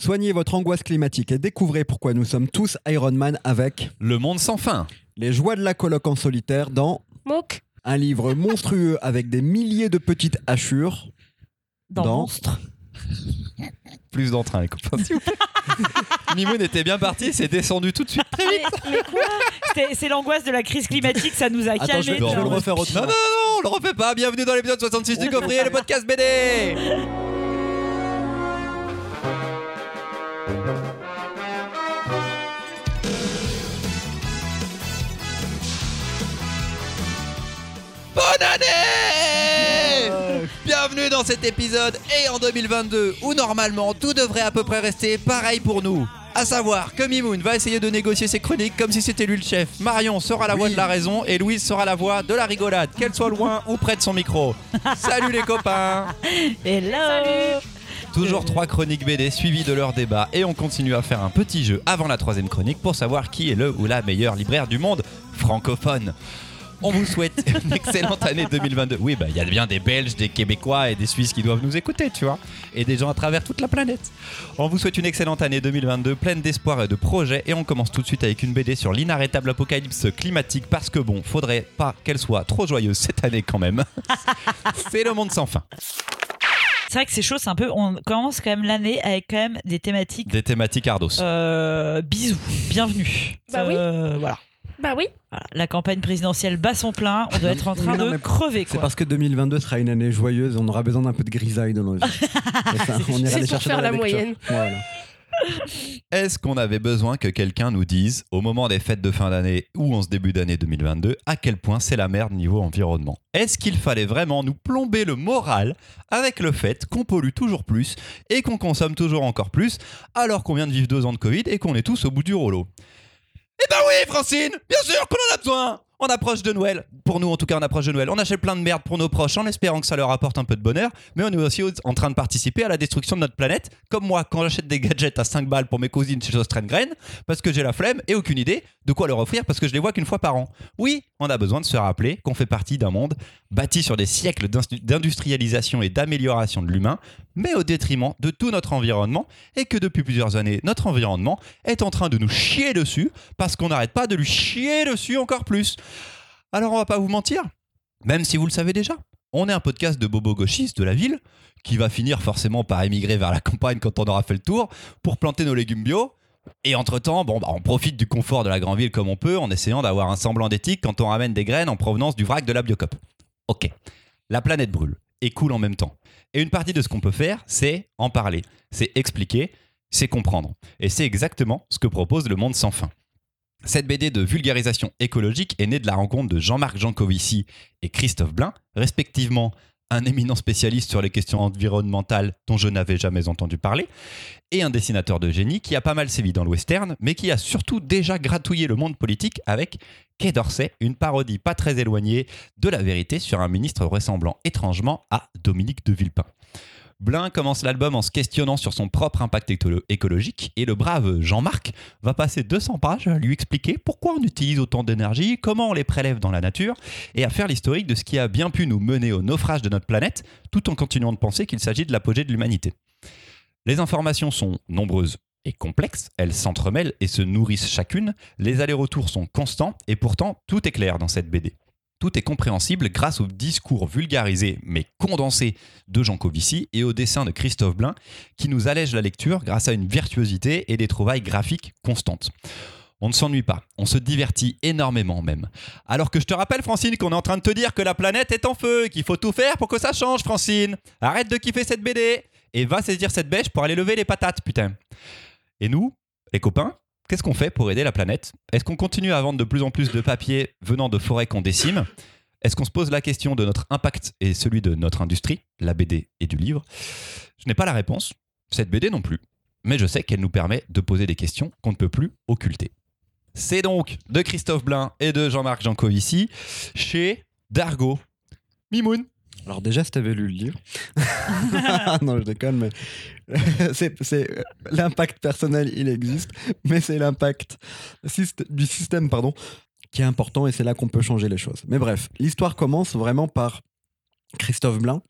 Soignez votre angoisse climatique et découvrez pourquoi nous sommes tous Iron Man avec Le monde sans fin. Les joies de la coloc en solitaire dans Mouk un livre monstrueux avec des milliers de petites hachures. Dans, Dans- Monstre. Plus d'entrain, les copains. s'il vous plaît. Mimoun était bien parti, c'est descendu tout de suite. Très vite. Mais, mais quoi C'est l'angoisse de la crise climatique, ça nous a Attends, calmés. je vais, je vais le Non, refaire Non, autrement. non, non, on le refait pas. Bienvenue dans l'épisode 66 du Coffrier, le podcast BD. Bonne année Bienvenue dans cet épisode et en 2022 où normalement tout devrait à peu près rester pareil pour nous. À savoir que Mimoun va essayer de négocier ses chroniques comme si c'était lui le chef. Marion sera la voix Oui. de la raison et Louise sera la voix de la rigolade, qu'elle soit loin ou près de son micro. Salut les copains Hello Toujours trois chroniques BD suivies de leur débat et on continue à faire un petit jeu avant la troisième chronique pour savoir qui est le ou la meilleure libraire du monde francophone. On vous souhaite une excellente année 2022. Oui, bah il y a bien des Belges, des Québécois et des Suisses qui doivent nous écouter, tu vois, et des gens à travers toute la planète. On vous souhaite une excellente année 2022, pleine d'espoir et de projets, et on commence tout de suite avec une BD sur l'inarrêtable apocalypse climatique parce que bon, faudrait pas qu'elle soit trop joyeuse cette année quand même. C'est le monde sans fin. C'est vrai que c'est chaud, c'est un peu. On commence quand même l'année avec quand même des thématiques. Des thématiques Ardos. Euh, bisous, bienvenue. Bah oui. Euh, voilà. Bah oui. Voilà. La campagne présidentielle bat son plein, on doit être en train non, de crever C'est parce que 2022 sera une année joyeuse, on aura besoin d'un peu de grisaille dans nos vies. On ira C'est les pour chercher faire dans la moyenne. Voilà. Est-ce qu'on avait besoin que quelqu'un nous dise, au moment des fêtes de fin d'année ou en ce début d'année 2022, à quel point c'est la merde niveau environnement? Est-ce qu'il fallait vraiment nous plomber le moral avec le fait qu'on pollue toujours plus et qu'on consomme toujours encore plus alors qu'on vient de vivre deux ans de Covid et qu'on est tous au bout du rouleau? Eh ben oui, Francine Bien sûr qu'on en a besoin on approche de Noël, pour nous en tout cas on approche de Noël, on achète plein de merde pour nos proches en espérant que ça leur apporte un peu de bonheur, mais on est aussi en train de participer à la destruction de notre planète, comme moi quand j'achète des gadgets à 5 balles pour mes cousines chez Grain, parce que j'ai la flemme et aucune idée de quoi leur offrir parce que je les vois qu'une fois par an. Oui, on a besoin de se rappeler qu'on fait partie d'un monde bâti sur des siècles d'industrialisation et d'amélioration de l'humain, mais au détriment de tout notre environnement, et que depuis plusieurs années, notre environnement est en train de nous chier dessus parce qu'on n'arrête pas de lui chier dessus encore plus. Alors on va pas vous mentir, même si vous le savez déjà, on est un podcast de bobo gauchistes de la ville qui va finir forcément par émigrer vers la campagne quand on aura fait le tour pour planter nos légumes bio. Et entre-temps, bon, bah, on profite du confort de la grande ville comme on peut en essayant d'avoir un semblant d'éthique quand on ramène des graines en provenance du vrac de la Biocop. Ok, la planète brûle et coule en même temps. Et une partie de ce qu'on peut faire, c'est en parler, c'est expliquer, c'est comprendre. Et c'est exactement ce que propose le monde sans fin. Cette BD de vulgarisation écologique est née de la rencontre de Jean-Marc Jancovici et Christophe Blain, respectivement un éminent spécialiste sur les questions environnementales dont je n'avais jamais entendu parler, et un dessinateur de génie qui a pas mal sévi dans le western, mais qui a surtout déjà gratouillé le monde politique avec Quai d'Orsay, une parodie pas très éloignée de la vérité sur un ministre ressemblant étrangement à Dominique de Villepin. Blin commence l'album en se questionnant sur son propre impact écolo- écologique et le brave Jean-Marc va passer 200 pages à lui expliquer pourquoi on utilise autant d'énergie, comment on les prélève dans la nature et à faire l'historique de ce qui a bien pu nous mener au naufrage de notre planète tout en continuant de penser qu'il s'agit de l'apogée de l'humanité. Les informations sont nombreuses et complexes, elles s'entremêlent et se nourrissent chacune, les allers-retours sont constants et pourtant tout est clair dans cette BD. Tout est compréhensible grâce au discours vulgarisé mais condensé de Jean Covici et au dessin de Christophe Blain qui nous allège la lecture grâce à une virtuosité et des trouvailles graphiques constantes. On ne s'ennuie pas, on se divertit énormément même. Alors que je te rappelle Francine qu'on est en train de te dire que la planète est en feu, qu'il faut tout faire pour que ça change Francine. Arrête de kiffer cette BD et va saisir cette bêche pour aller lever les patates putain. Et nous, les copains, Qu'est-ce qu'on fait pour aider la planète? Est-ce qu'on continue à vendre de plus en plus de papier venant de forêts qu'on décime? Est-ce qu'on se pose la question de notre impact et celui de notre industrie, la BD et du livre? Je n'ai pas la réponse, cette BD non plus, mais je sais qu'elle nous permet de poser des questions qu'on ne peut plus occulter. C'est donc de Christophe Blain et de Jean-Marc Jancovici chez Dargo. Mimoun Alors déjà, si t'avais lu le livre... non, je déconne, mais... c'est, L'impact personnel, il existe, mais c'est l'impact du système, pardon, qui est important et c'est là qu'on peut changer les choses. Mais bref, l'histoire commence vraiment par Christophe Blain,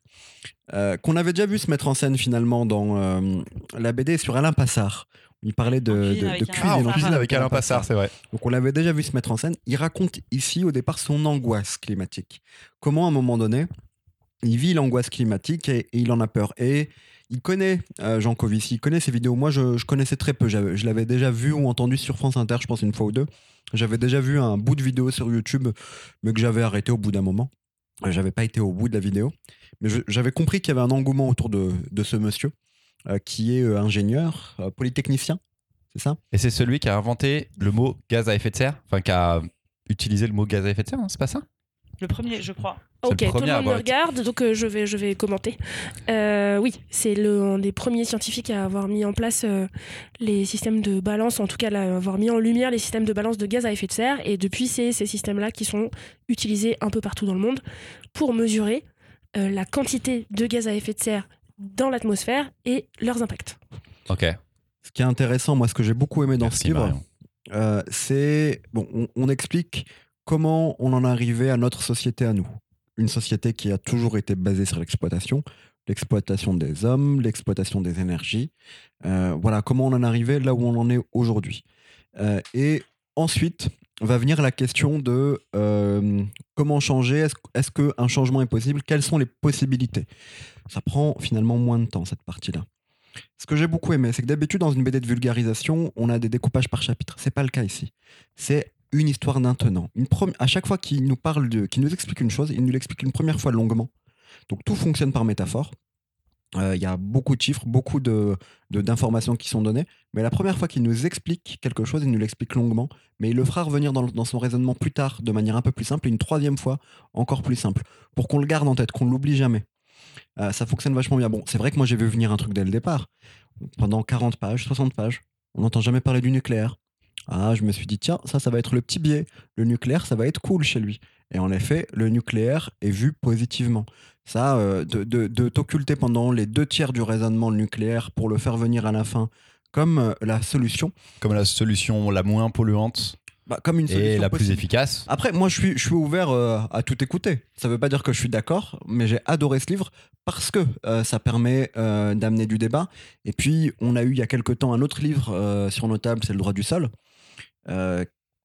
euh, qu'on avait déjà vu se mettre en scène finalement dans euh, la BD sur Alain Passard. Il parlait de, de, cuisine de avec un- cuisine, Ah, en cuisine avec Alain Passard, c'est vrai. Donc on l'avait déjà vu se mettre en scène. Il raconte ici au départ son angoisse climatique. Comment à un moment donné, il vit l'angoisse climatique et, il en a peur. Et il connaît euh, Jean Covici, il connaît ses vidéos. Moi, je, connaissais très peu. Je l'avais déjà vu ou entendu sur France Inter, je pense une fois ou deux. J'avais déjà vu un bout de vidéo sur YouTube, mais que j'avais arrêté au bout d'un moment. Euh, J'avais pas été au bout de la vidéo. Mais j'avais compris qu'il y avait un engouement autour de, ce monsieur, euh, qui est ingénieur, polytechnicien, c'est ça? Et c'est celui qui a inventé le mot gaz à effet de serre, enfin qui a utilisé le mot gaz à effet de serre, hein, c'est pas ça? Le premier, je crois. Le Ok, tout le monde me regarde, donc euh, je, vais, je vais commenter. Euh, oui, c'est le- un des premiers scientifiques à avoir mis en place euh, les systèmes de balance, en tout cas à avoir mis en lumière les systèmes de balance de gaz à effet de serre. Et depuis, c'est ces systèmes-là qui sont utilisés un peu partout dans le monde pour mesurer euh, la quantité de gaz à effet de serre dans l'atmosphère et leurs impacts. Ok. Ce qui est intéressant, moi, ce que j'ai beaucoup aimé dans Merci ce livre, euh, c'est bon, on, on explique comment on en est arrivé à notre société à nous. Une société qui a toujours été basée sur l'exploitation, l'exploitation des hommes, l'exploitation des énergies. Euh, voilà comment on en est arrivé là où on en est aujourd'hui. Euh, et ensuite va venir la question de euh, comment changer? Est-ce qu'un changement est possible? Quelles sont les possibilités? Ça prend finalement moins de temps cette partie-là. Ce que j'ai beaucoup aimé, c'est que d'habitude, dans une BD de vulgarisation, on a des découpages par chapitre. C'est pas le cas ici. C'est une histoire d'un tenant. Une à chaque fois qu'il nous parle, de, qu'il nous explique une chose, il nous l'explique une première fois longuement. Donc tout fonctionne par métaphore. Euh, Il y a beaucoup de chiffres, beaucoup de, d'informations qui sont données. Mais la première fois qu'il nous explique quelque chose, il nous l'explique longuement. Mais il le fera revenir dans, son raisonnement plus tard, de manière un peu plus simple, et une troisième fois encore plus simple, pour qu'on le garde en tête, qu'on l'oublie jamais. Euh, ça fonctionne vachement bien. Bon, c'est vrai que moi j'ai vu venir un truc dès le départ. Pendant 40 pages, 60 pages, on n'entend jamais parler du nucléaire. Ah, je me suis dit, tiens, ça, ça va être le petit biais. Le nucléaire, ça va être cool chez lui. Et en effet, le nucléaire est vu positivement. Ça, euh, de, de- de t'occulter pendant les deux tiers du raisonnement le nucléaire pour le faire venir à la fin comme euh, la solution, Comme la solution la moins polluante bah, comme une solution et la plus efficace. Après, moi, je suis, je suis ouvert euh, à tout écouter. Ça veut pas dire que je suis d'accord, mais j'ai adoré ce livre parce que euh, ça permet euh, d'amener du débat. Et puis, on a eu il y a quelque temps un autre livre sur nos tables, c'est Le droit du sol. Euh,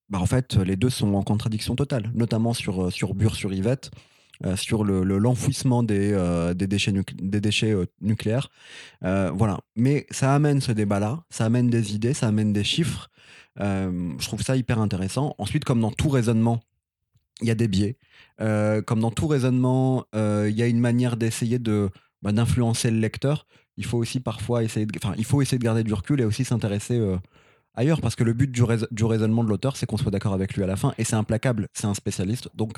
bah, en fait, les deux sont en contradiction totale, notamment sur, euh, sur Bure sur Yvette, euh, sur le- l'enfouissement des, euh, des déchets, des déchets nucléaires. Voilà. Mais ça amène ce débat-là, ça amène des idées, ça amène des chiffres. Je trouve ça hyper intéressant. Ensuite, comme dans tout raisonnement, il y a des biais. Comme dans tout raisonnement, il y a une manière d'essayer de bah, d'influencer le lecteur. Il faut aussi parfois essayer de, enfin, il faut essayer de garder du recul et aussi s'intéresser ailleurs parce que le but du, rais- du raisonnement de l'auteur, c'est qu'on soit d'accord avec lui à la fin et c'est implacable. C'est un spécialiste, donc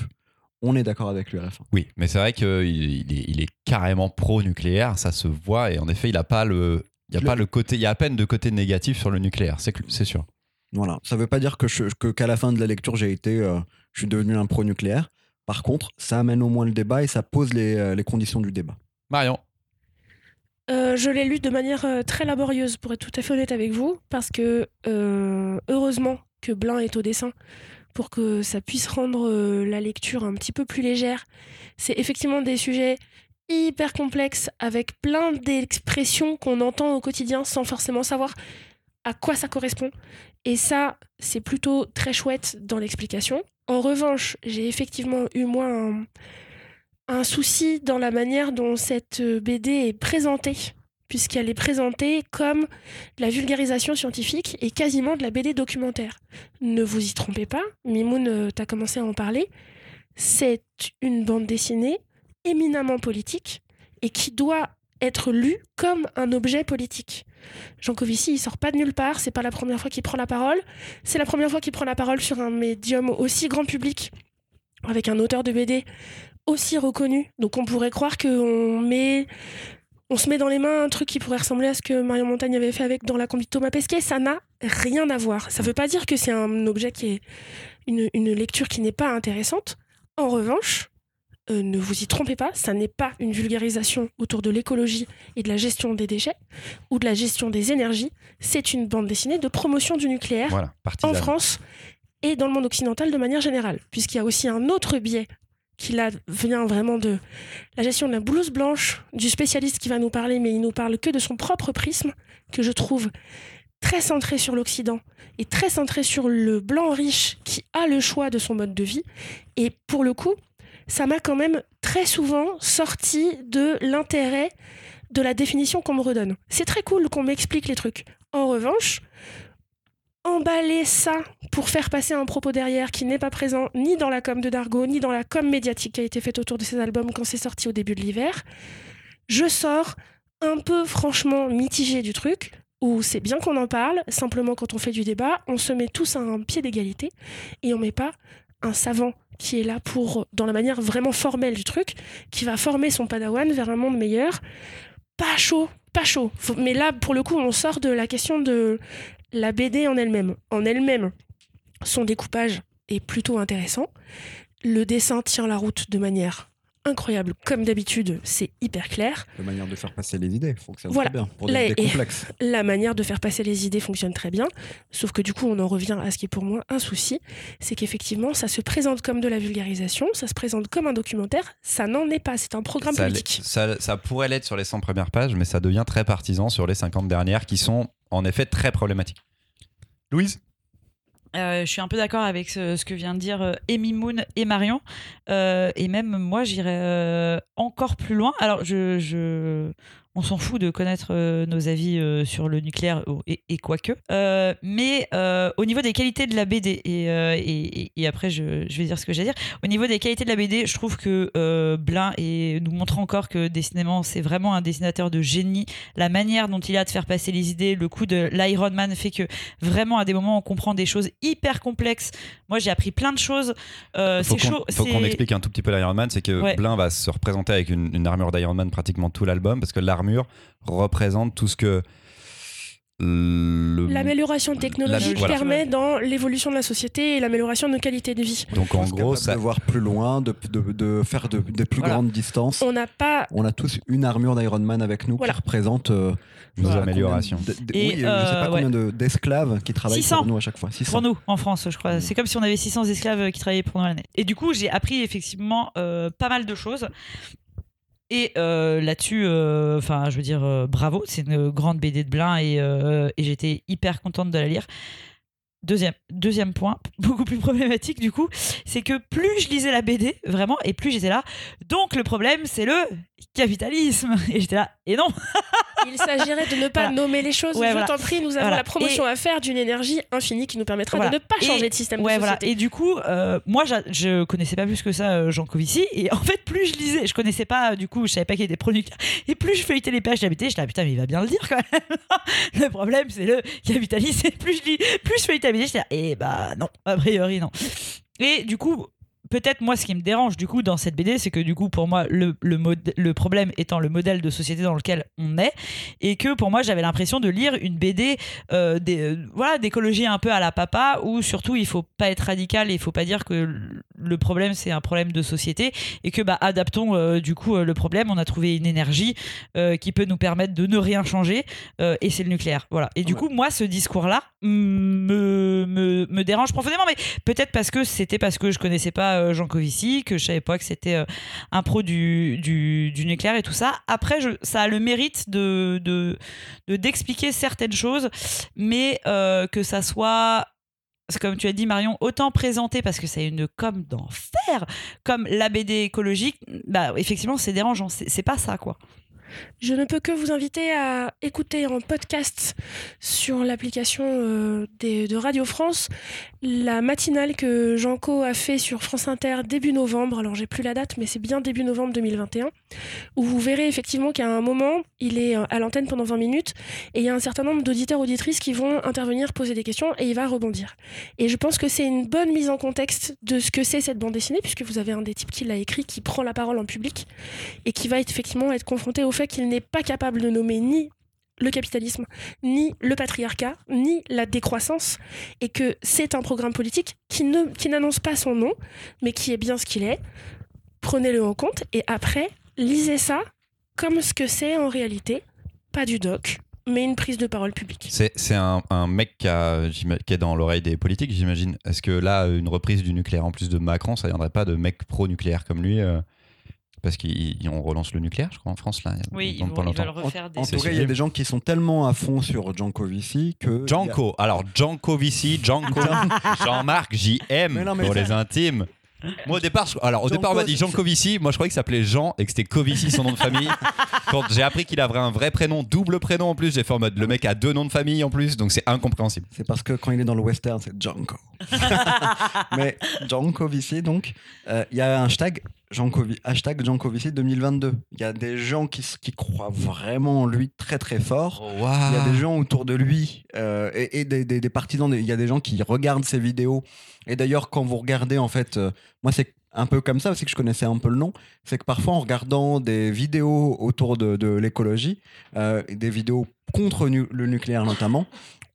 on est d'accord avec lui à la fin. Oui, mais c'est vrai qu'il il est, il est carrément pro-nucléaire, ça se voit, et en effet, il n'a pas le. Il y a Le- pas le côté, il y a à peine de côté négatif sur le nucléaire, c'est sûr. Voilà. Ça veut pas dire que qu'à la fin de la lecture, j'ai été, euh, je suis devenu un pro nucléaire. Par contre, ça amène au moins le débat et ça pose les, euh, les conditions du débat. Marion, Euh, je l'ai lu de manière euh, très laborieuse, pour être tout à fait honnête avec vous, parce que euh, heureusement que Blin est au dessin pour que ça puisse rendre la lecture un petit peu plus légère. C'est effectivement des sujets hyper complexes avec plein d'expressions qu'on entend au quotidien sans forcément savoir à quoi ça correspond. Et ça, c'est plutôt très chouette dans l'explication. En revanche, j'ai effectivement eu moi un, un souci dans la manière dont cette euh, BD est présentée, puisqu'elle est présentée comme la vulgarisation scientifique et quasiment de la BD documentaire. Ne vous y trompez pas, Mimoun, tu as commencé à en parler, c'est une bande dessinée éminemment politique et qui doit être lue comme un objet politique. Jean Covici, il sort pas de nulle part, c'est pas la première fois qu'il prend la parole, c'est la première fois qu'il prend la parole sur un médium aussi grand public, avec un auteur de BD aussi reconnu. Donc on pourrait croire qu'on met, on se met dans les mains un truc qui pourrait ressembler à ce que Marion Montagne avait fait avec dans la conduite Thomas Pesquet. Ça n'a rien à voir. Ça veut pas dire que c'est un objet qui est une, une lecture qui n'est pas intéressante. En revanche, euh, ne vous y trompez pas, ça n'est pas une vulgarisation autour de l'écologie et de la gestion des déchets ou de la gestion des énergies. C'est une bande dessinée de promotion du nucléaire voilà, en. France et dans le monde occidental de manière générale, puisqu'il y a aussi un autre biais qui vient vraiment de la gestion de la blouse blanche, du spécialiste qui va nous parler, mais il nous parle que de son propre prisme, que je trouve très centré sur l'Occident et très centré sur le blanc riche qui a le choix de son mode de vie. Et pour le coup, ça m'a quand même très souvent sorti de l'intérêt de la définition qu'on me redonne. C'est très cool qu'on m'explique les trucs. En revanche, emballer ça pour faire passer un propos derrière qui n'est pas présent ni dans la com de Dargo, ni dans la com médiatique qui a été faite autour de ces albums quand c'est sorti au début de l'hiver, je sors un peu franchement mitigé du truc, où c'est bien qu'on en parle, simplement quand on fait du débat, on se met tous à un pied d'égalité et on met pas un savant qui est là pour, dans la manière vraiment formelle du truc, qui va former son padawan vers un monde meilleur. Pas chaud, pas chaud. Mais là, pour le coup, on sort de la question de la BD en elle-même. En elle-même, son découpage est plutôt intéressant. Le dessin tient la route de manière incroyable. Comme d'habitude, c'est hyper clair. La manière de faire passer les idées fonctionne Voilà. très bien pour complexes. La manière de faire passer les idées fonctionne très bien. Sauf que du coup, on en revient à ce qui est pour moi un souci. C'est qu'effectivement, ça se présente comme de la vulgarisation, ça se présente comme un documentaire. Ça n'en est pas. C'est un programme Ça, politique. ça- ça pourrait l'être sur les 100 premières pages, mais ça devient très partisan sur les 50 dernières qui sont en effet très problématiques. Louise Euh, je suis un peu d'accord avec ce, que vient de dire euh, Amy Moon et Marion. Euh, et même moi, j'irais encore plus loin. Alors, je- on s'en fout de connaître euh, nos avis euh, sur le nucléaire oh, et, et quoique. Euh, mais euh, au niveau des qualités de la BD, et, et, et- et après, je, je vais dire ce que j'ai à dire. Au niveau des qualités de la BD, je trouve que Blin et nous montre encore que décidément, c'est vraiment un dessinateur de génie. La manière dont il a de faire passer les idées, le coup de l'Iron Man fait que vraiment à des moments on comprend des choses hyper complexes. Moi j'ai appris plein de choses. Faut c'est chaud. faut c'est- qu'on explique un tout petit peu l'Iron Man, c'est que Ouais. Blin va se représenter avec une, une armure d'Iron Man pratiquement tout l'album, parce que l'armure représente tout ce que le- L'amélioration technologique Voilà. permet dans l'évolution de la société et l'amélioration de nos qualités de vie. Donc en gros, ça, de voir plus loin, de, de- de faire de, des plus Voilà. grandes distances. On n'a pas. On a tous une armure d'Iron Man avec nous Voilà. qui représente euh, nos améliorations. combien de- de- Et, oui, je sais euh, pas combien de- d'esclaves qui travaillent 600. pour nous à chaque fois. 600. Pour nous, en France, je crois. Mm. C'est comme si on avait 600 esclaves qui travaillaient pour nous l'année. Et du coup, j'ai appris effectivement euh, pas mal de choses. Et euh, là-dessus, euh, enfin, je veux dire, euh, bravo, c'est une grande BD de Blin et, et j'étais hyper contente de la lire. Deuxième, deuxième point, beaucoup plus problématique du coup, c'est que plus je lisais la BD, vraiment, et plus j'étais là. Donc le problème, c'est le capitalisme. Et j'étais là, et non, Il s'agirait de ne pas Voilà. nommer les choses. Ouais, je voilà. t'en prie, nous avons Voilà. la promotion à faire d'une énergie infinie qui nous permettra de ne pas Et- changer de système Ouais, de voilà. société. Et du coup, euh, moi, je connaissais pas plus que ça euh, Jean Covici. Et en fait, plus je lisais, je connaissais pas, du coup, je savais pas qu'il était produit. Et plus je feuilletais les pages d'habité, je disais, putain, mais il va bien le dire quand même. le problème, c'est le capitalisme. Et plus je lis, plus je feuilletais l'habité, je disais, eh bah non, a priori, non. Et du coup, peut-être moi, ce qui me dérange du coup dans cette BD, c'est que du coup, pour moi, le, le, problème étant le modèle de société dans lequel on est, et que pour moi, j'avais l'impression de lire une BD euh, des- euh, voilà, d'écologie un peu à la papa, où surtout il faut pas être radical et il faut pas dire que le problème c'est un problème de société et que bah adaptons euh, du coup le problème. On a trouvé une énergie qui peut nous permettre de ne rien changer et c'est le nucléaire. Voilà. Et du Ouais. coup, moi, ce discours-là me, dérange profondément, mais peut-être parce que c'était parce que je connaissais pas euh, Jean Covici, que je savais pas que c'était euh, un pro du, du, nucléaire et tout ça. Après, je, ça a le mérite de, de, de- d'expliquer certaines choses, mais euh, que ça soit comme tu as dit Marion, autant présenté parce que c'est une com d'enfer, comme la BD écologique, bah effectivement c'est dérangeant, c'est pas ça quoi. Je ne peux que vous inviter à écouter en podcast sur l'application euh, de Radio France la matinale que Jean Co a fait sur France Inter début novembre. Alors j'ai plus la date, mais c'est bien début novembre 2021, où vous verrez effectivement qu'à un moment, il est euh, à l'antenne pendant 20 minutes et il y a un certain nombre d'auditeurs auditrices qui vont intervenir, poser des questions et il va rebondir. Et je pense que c'est une bonne mise en contexte de ce que c'est cette bande dessinée, puisque vous avez un des types qui l'a écrit, qui prend la parole en public et qui va effectivement être confronté au fait qu'il n'est pas capable de nommer ni le capitalisme, ni le patriarcat, ni la décroissance, et que c'est un programme politique qui ne qui n'annonce pas son nom, mais qui est bien ce qu'il est. Prenez-le en compte et après, lisez ça comme ce que c'est en réalité, pas du doc, mais une prise de parole publique. C'est un, un mec qui est dans l'oreille des politiques, j'imagine. Est-ce que là, une reprise du nucléaire en plus de Macron, ça viendrait pas de mecs pro-nucléaire comme lui euh, Parce qu'on relance le nucléaire, je crois, en France, là. Oui, ils, pas vont, ils longtemps. veulent refaire des. En tout cas, il y a des gens qui sont tellement à fond sur Jankovici que. Janko, alors Janko Vici, Janko, Jean-Marc, JM pour les intimes. Moi au départ, je- alors au départ on m'a Janko, dit Janko Vici, moi je croyais qu'il s'appelait Jean et que c'était Covici son nom de famille. Quand j'ai appris qu'il avait un vrai prénom, double prénom en plus, j'ai fait en mode le mec a deux noms de famille en plus, donc c'est incompréhensible. C'est parce que quand il est dans le western, c'est Janko. Mais Jankovici, donc, euh, il y a un hashtag Jankovi- hashtag Jankovici 2022. Il y a des gens qui, croient vraiment en lui très très fort. Il y a des gens autour de lui euh, et, et des, des- des partisans. Il y a des gens qui regardent ses vidéos. Et d'ailleurs, quand vous regardez, en fait, euh, moi, c'est un peu comme ça aussi que je connaissais un peu le nom. C'est que parfois, en regardant des vidéos autour de, de l'écologie, euh, des vidéos contre nu- le nucléaire notamment,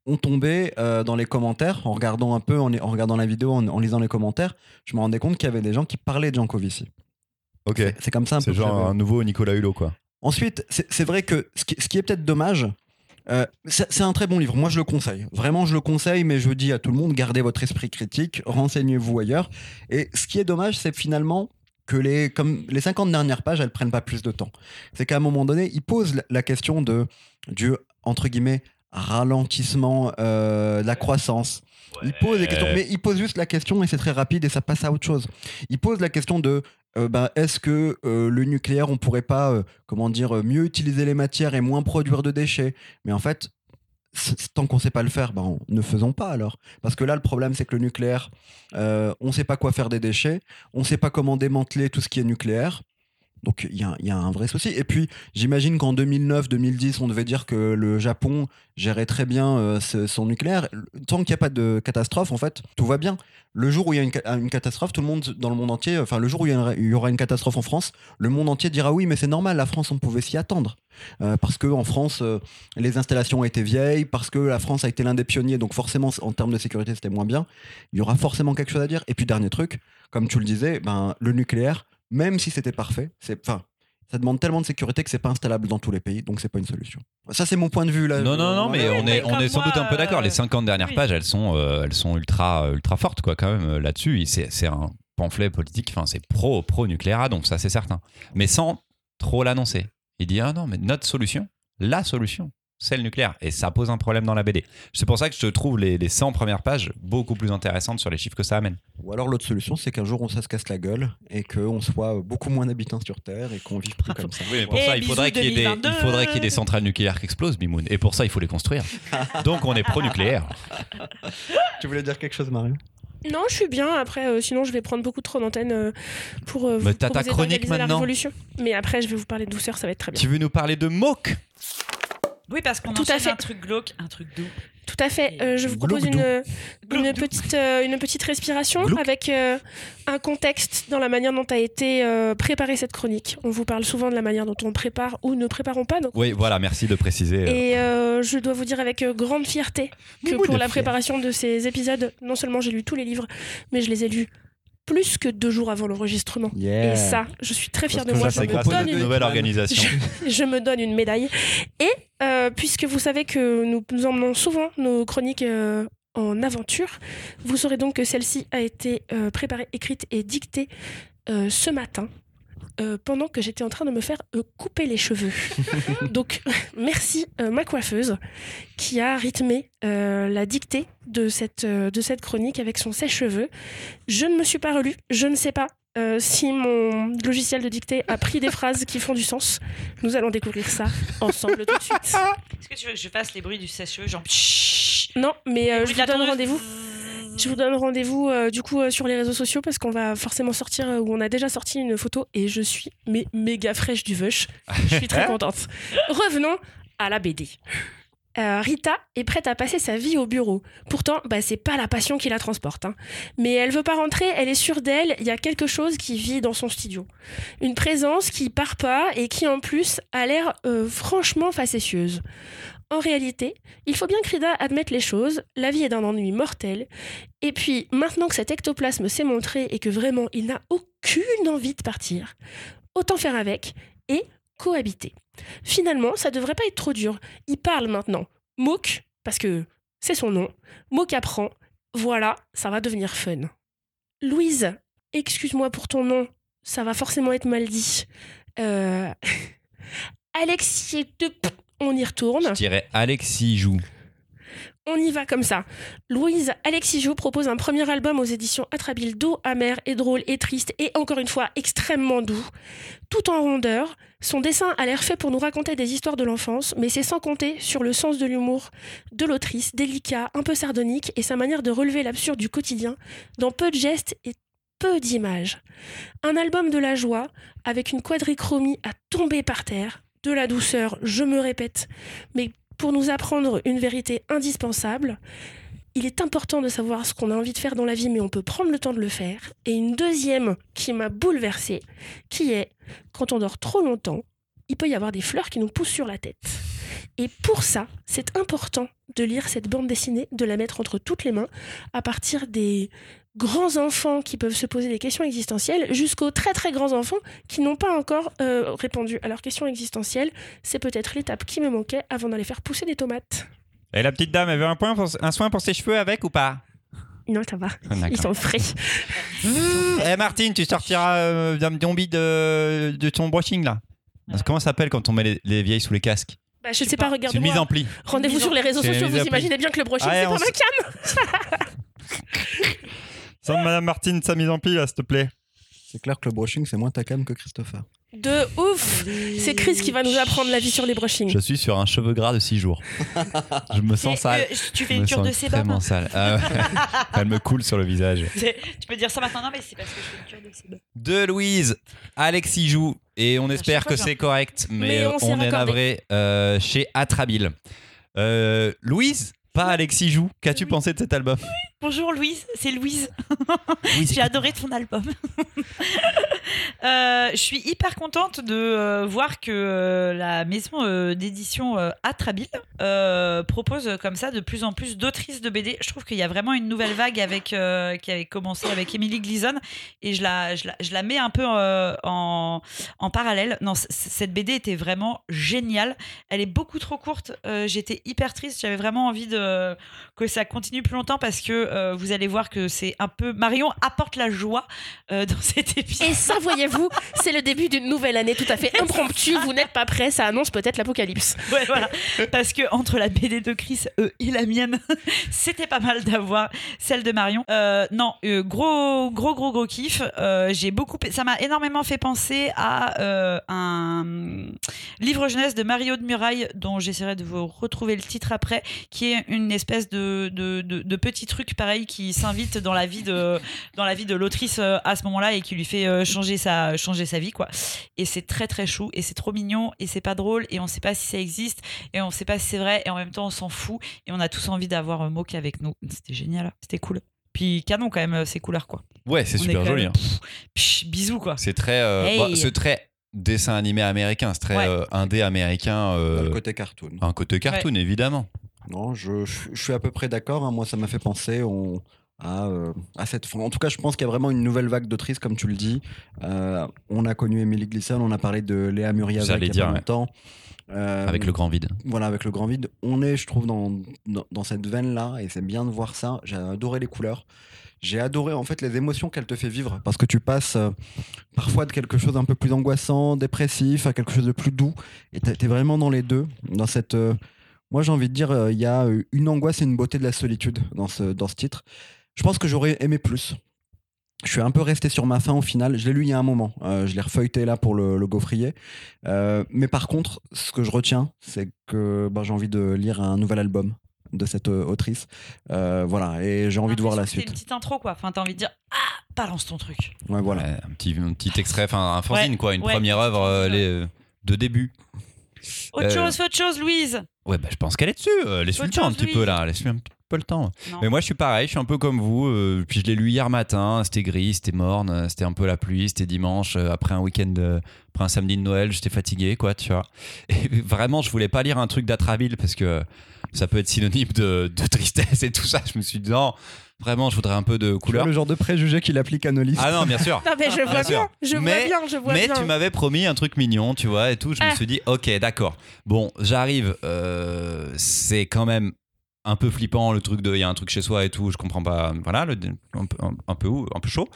on tombait euh, dans les commentaires, en regardant un peu, en, en regardant la vidéo, en, en lisant les commentaires, je me rendais compte qu'il y avait des gens qui parlaient de Jankovici. Ok, C'est comme ça un peu. c'est genre un nouveau Nicolas Hulot quoi. Ensuite, c'est vrai que ce qui, ce qui est peut-être dommage, euh, c'est un très bon livre. Moi, je le conseille. Vraiment, je le conseille, mais je dis à tout le monde, gardez votre esprit critique, renseignez-vous ailleurs. Et ce qui est dommage, c'est finalement que les, comme les 50 dernières pages, elles prennent pas plus de temps. C'est qu'à un moment donné, il pose la- question de, du, entre guillemets, ralentissement euh, de la croissance. Il pose des questions, mais il pose juste la question et c'est très rapide et ça passe à autre chose. Il pose la question de euh, ben, est-ce que euh, le nucléaire, on pourrait pas, euh, comment dire, mieux utiliser les matières et moins produire de déchets? Mais en fait, tant qu'on sait pas le faire, ben, ne faisons pas alors. Parce que là, le problème, c'est que le nucléaire, on sait pas quoi faire des déchets, on sait pas comment démanteler tout ce qui est nucléaire. Donc il y, a- un vrai souci. Et puis j'imagine qu'en 2009-2010, on devait dire que le Japon gérait très bien euh, son nucléaire. Tant qu'il n'y a pas de catastrophe, en fait, tout va bien. Le jour où il y a une, ca- une catastrophe, tout le monde dans le monde entier, enfin le jour où il y, aura une catastrophe en France, le monde entier dira oui, mais c'est normal, la France, on pouvait s'y attendre. Euh, parce que en France, euh, les installations été vieilles, parce que la France a été l'un des pionniers, donc forcément, en termes de sécurité, c'était moins bien. Il y aura forcément quelque chose à dire. Et puis dernier truc, comme tu le disais, ben, le nucléaire, même si c'était parfait, c'est, enfin, ça demande tellement de sécurité que c'est pas installable dans tous les pays, donc c'est pas une solution. Ça, c'est mon point de vue là. Non, non, non, mais oui, on est, on est sans doute un peu d'accord. euh, Les 50 dernières oui. pages, elles sont, euh, elles sont ultra, ultra fortes, quoi, quand même, euh, là-dessus. C'est c'est un pamphlet politique, enfin, c'est pro, pro-nucléaire, donc ça, c'est certain. Mais sans trop l'annoncer. Il dit, ah non, mais notre solution, la solution, c'est le nucléaire. Et ça pose un problème dans la BD. C'est pour ça que je trouve les, les 100 premières pages beaucoup plus intéressantes sur les chiffres que ça amène. Ou alors l'autre solution, c'est qu'un jour on ça se casse la gueule et qu'on soit beaucoup moins d'habitants sur Terre et qu'on vive plus comme ça. Oui, mais pour Et ça, il faudrait qu'il y, ait des- 2022. il faudrait qu'il y ait des centrales nucléaires qui explosent, Bimoun. Et pour ça, il faut les construire. Donc, on est pro-nucléaire. Tu voulais dire quelque chose, Marion? Non, je suis bien. Après, euh, sinon, je vais prendre beaucoup trop d'antenne euh, pour euh, vous Mais t'as ta chronique d'organiser la maintenant. révolution. Mais après, je vais vous parler de douceur, ça va être très bien. Tu veux nous parler de Moque Oui, parce qu'on Tout à enchaîne fait. un truc glauque, un truc doux. Tout à fait. Euh, je vous propose une, une, petite, euh, une petite respiration Glouk. avec euh, un contexte dans la manière dont a été euh, préparée cette chronique. On vous parle souvent de la manière dont on prépare ou ne préparons pas. Donc Oui, voilà, merci de préciser. euh. Et euh, je dois vous dire avec grande fierté que pour la préparation de ces épisodes, non seulement j'ai lu tous les livres, mais je les ai lus plus que deux jours avant l'enregistrement. Yeah. Et ça, je suis très fière Parce de moi. ça, Je c'est me, grâce à donne une nouvelle organisation. je me donne une médaille. Et euh, puisque vous savez que nous, nous emmenons souvent nos chroniques euh, en aventure, vous saurez donc que celle-ci a été euh, préparée, écrite et dictée euh, ce matin. Euh, pendant que j'étais en train de me faire euh, couper les cheveux. Donc, merci euh, ma coiffeuse qui a rythmé euh, la dictée de cette, euh, de cette chronique avec son sèche-cheveux. Je ne me suis pas relue, je ne sais pas euh, si mon logiciel de dictée a pris des phrases qui font du sens. Nous allons découvrir ça ensemble tout de suite. Est-ce que tu veux que je fasse les bruits du sèche-cheveux genre Non, mais euh, je vous la donne rendez-vous. Je vous donne rendez-vous euh, du coup euh, sur les réseaux sociaux parce qu'on va forcément sortir euh, ou on a déjà sorti une photo et je suis mais méga fraîche du vush. Je suis très contente. Revenons à la BD. Euh, Rita est prête à passer sa vie au bureau. Pourtant, bah, c'est pas la passion qui la transporte. hein. Mais elle veut pas rentrer, elle est sûre d'elle, il y a quelque chose qui vit dans son studio. Une présence qui part pas et qui en plus a l'air franchement facétieuse. En réalité, il faut bien que Rita admette les choses, la vie est d'un ennui mortel. Et puis, maintenant que cet ectoplasme s'est montré et que vraiment il n'a aucune envie de partir, autant faire avec et cohabiter. Finalement, ça devrait pas être trop dur. Il parle maintenant. Mook, parce que c'est son nom. Mook apprend. Voilà, ça va devenir fun. Louise, excuse-moi pour ton nom, ça va forcément être mal dit. Euh... Alexis, de... on y retourne. Je dirais Alexis joue. On y va comme ça. Louise Alexis Jou propose un premier album aux éditions Atrabile doux, amer et drôle et triste et encore une fois extrêmement doux. Tout en rondeur, son dessin a l'air fait pour nous raconter des histoires de l'enfance, mais c'est sans compter sur le sens de l'humour de l'autrice, délicat, un peu sardonique et sa manière de relever l'absurde du quotidien dans peu de gestes et peu d'images. Un album de la joie avec une quadrichromie à tomber par terre, de la douceur, je me répète, mais pour nous apprendre une vérité indispensable. Il est important de savoir ce qu'on a envie de faire dans la vie, mais on peut prendre le temps de le faire. Et une deuxième qui m'a bouleversée, qui est quand on dort trop longtemps, il peut y avoir des fleurs qui nous poussent sur la tête. Et pour ça, c'est important de lire cette bande dessinée, de la mettre entre toutes les mains, à partir des grands enfants qui peuvent se poser des questions existentielles jusqu'aux très très grands enfants qui n'ont pas encore euh, répondu à leurs questions existentielles. C'est peut-être l'étape qui me manquait avant d'aller faire pousser des tomates. Et la petite dame, elle veut un, point pour- un soin pour ses cheveux avec ou pas? Non, ça va. Ils sont frais. Eh Martine, tu sortiras euh, d'un zombie de, de ton brushing là. Comment ça s'appelle quand on met les, les vieilles sous les casques? Bah, je sais sais pas. pas, C'est une mise en pli. Rendez-vous sur les réseaux sociaux, vous imaginez bien que le brushing, c'est pas ma cam. Sans Madame Martine, sa mise en pli là, s'il te plaît. C'est clair que le brushing, c'est moins ta cam que Christopher. De ouf C'est Chris qui va nous apprendre la vie sur les brushings. Je suis sur un cheveu gras de 6 jours. Je me sens Et, sale. euh, tu fais une cure de sébum. extrêmement sale. Ah ouais. Elle me coule sur le visage. Tu peux dire ça maintenant, non, mais c'est parce que je fais une cure de sébum. De Louise, Alexis joue. Et on espère chaque fois, que c'est correct, mais, Mais on on, s'est est navré euh, chez Atrabile. Euh, Louise, pas Alexis joue. Qu'as-tu Oui. pensé de cet album? Bonjour Louise, c'est Louise. J'ai adoré ton album. Euh, je suis hyper contente de euh, voir que euh, la maison d'édition Atrabile propose comme ça de plus en plus d'autrices de BD. Je trouve qu'il y a vraiment une nouvelle vague avec, qui avait commencé avec Emily Gleason et je la, je la, je la mets un peu en, en parallèle. Non, cette BD était vraiment géniale. Elle est beaucoup trop courte. J'étais hyper triste. J'avais vraiment envie de, que ça continue plus longtemps parce que euh, vous allez voir que c'est un peu. Marion apporte la joie euh, dans cet épisode. Et ça, voyez-vous, c'est le début d'une nouvelle année tout à fait impromptue. Vous n'êtes pas prêts, ça annonce peut-être l'apocalypse. Ouais, voilà. Parce que entre la BD de Chris euh, et la mienne, c'était pas mal d'avoir celle de Marion. Non, gros, gros, gros, gros kiff. J'ai beaucoup. Ça m'a énormément fait penser à un livre jeunesse de Mario de Muraille, dont j'essaierai de vous retrouver le titre après, qui est une espèce de, de, de, de petit truc pareil qui s'invite dans la vie de, dans la vie de l'autrice euh, à ce moment-là et qui lui fait euh, changer sa, changer sa vie, quoi. Et c'est très très chou et c'est trop mignon et c'est pas drôle et on sait pas si ça existe et on sait pas si c'est vrai et en même temps on s'en fout et on a tous envie d'avoir un Moki avec nous. C'était génial, c'était cool. Puis canon quand même, ces couleurs quoi. Ouais, c'est super joli. même- hein. Pff, bisous quoi. C'est très, euh, Hey. bah, c'est très dessin animé américain. C'est très Ouais. euh, indé américain. Euh, le côté cartoon. un côté cartoon, évidemment. Non, je, suis à peu près d'accord. hein. Moi, ça m'a fait penser on- à, euh, à cette. En tout cas, je pense qu'il y a vraiment une nouvelle vague d'autrices, comme tu le dis. Euh, on a connu Emily Gleason, on a parlé de Léa J'allais il y a dire, pas ouais. longtemps. Euh, Avec le grand vide. Voilà, avec le grand vide. On est, je trouve, dans, dans, dans cette veine-là, et c'est bien de voir ça. J'ai adoré les couleurs. J'ai adoré en fait les émotions qu'elle te fait vivre, parce que tu passes euh, parfois de quelque chose un peu plus angoissant, dépressif, à quelque chose de plus doux, et t'es t'es vraiment dans les deux, dans cette. euh, moi, j'ai envie de dire, euh, il y a euh, une angoisse et une beauté de la solitude dans ce, dans ce titre. Je pense que j'aurais aimé plus. Je suis un peu resté sur ma faim au final. Je l'ai lu il y a un moment. Euh, je l'ai refeuilleté là pour le, le gaufrier. Euh, mais par contre, ce que je retiens, c'est que ben, j'ai envie de lire un nouvel album de cette euh, autrice. Euh, voilà, et j'ai envie de voir la C'est une suite. petite intro quoi. Enfin t'as envie de dire ah balance ton truc. Ouais, voilà. Ouais, un, petit, un petit extrait, enfin un fanzine Ouais, quoi, une ouais. première œuvre euh, euh, de début. Autre Euh, chose, autre chose, Louise. Ouais, bah, je pense qu'elle est dessus. euh, Laisse-lui le temps un petit peu là. Laisse-lui un petit peu le temps. Non. Mais moi, je suis pareil. Je suis un peu comme vous. euh, puis je l'ai lu hier matin. C'était gris, c'était morne, c'était un peu la pluie. C'était dimanche euh, après un week-end, euh, après un samedi de Noël. J'étais fatigué, quoi, tu vois. Et vraiment, je voulais pas lire un truc d'Atraville parce que ça peut être synonyme de, de tristesse et tout ça. Je me suis dit, non, vraiment, je voudrais un peu de couleur. le genre de préjugé qu'il applique à nos listes. Ah non, bien sûr. Non, mais je vois bien, je Mais- vois bien, je vois Mais bien. tu m'avais promis un truc mignon, tu vois, et tout. Je me Ah. suis dit, ok, d'accord. Bon, j'arrive. euh, c'est quand même un peu flippant le truc de, il y a un truc chez soi et tout. Je comprends pas. Voilà, le, un, peu, un, un peu où- un peu chaud.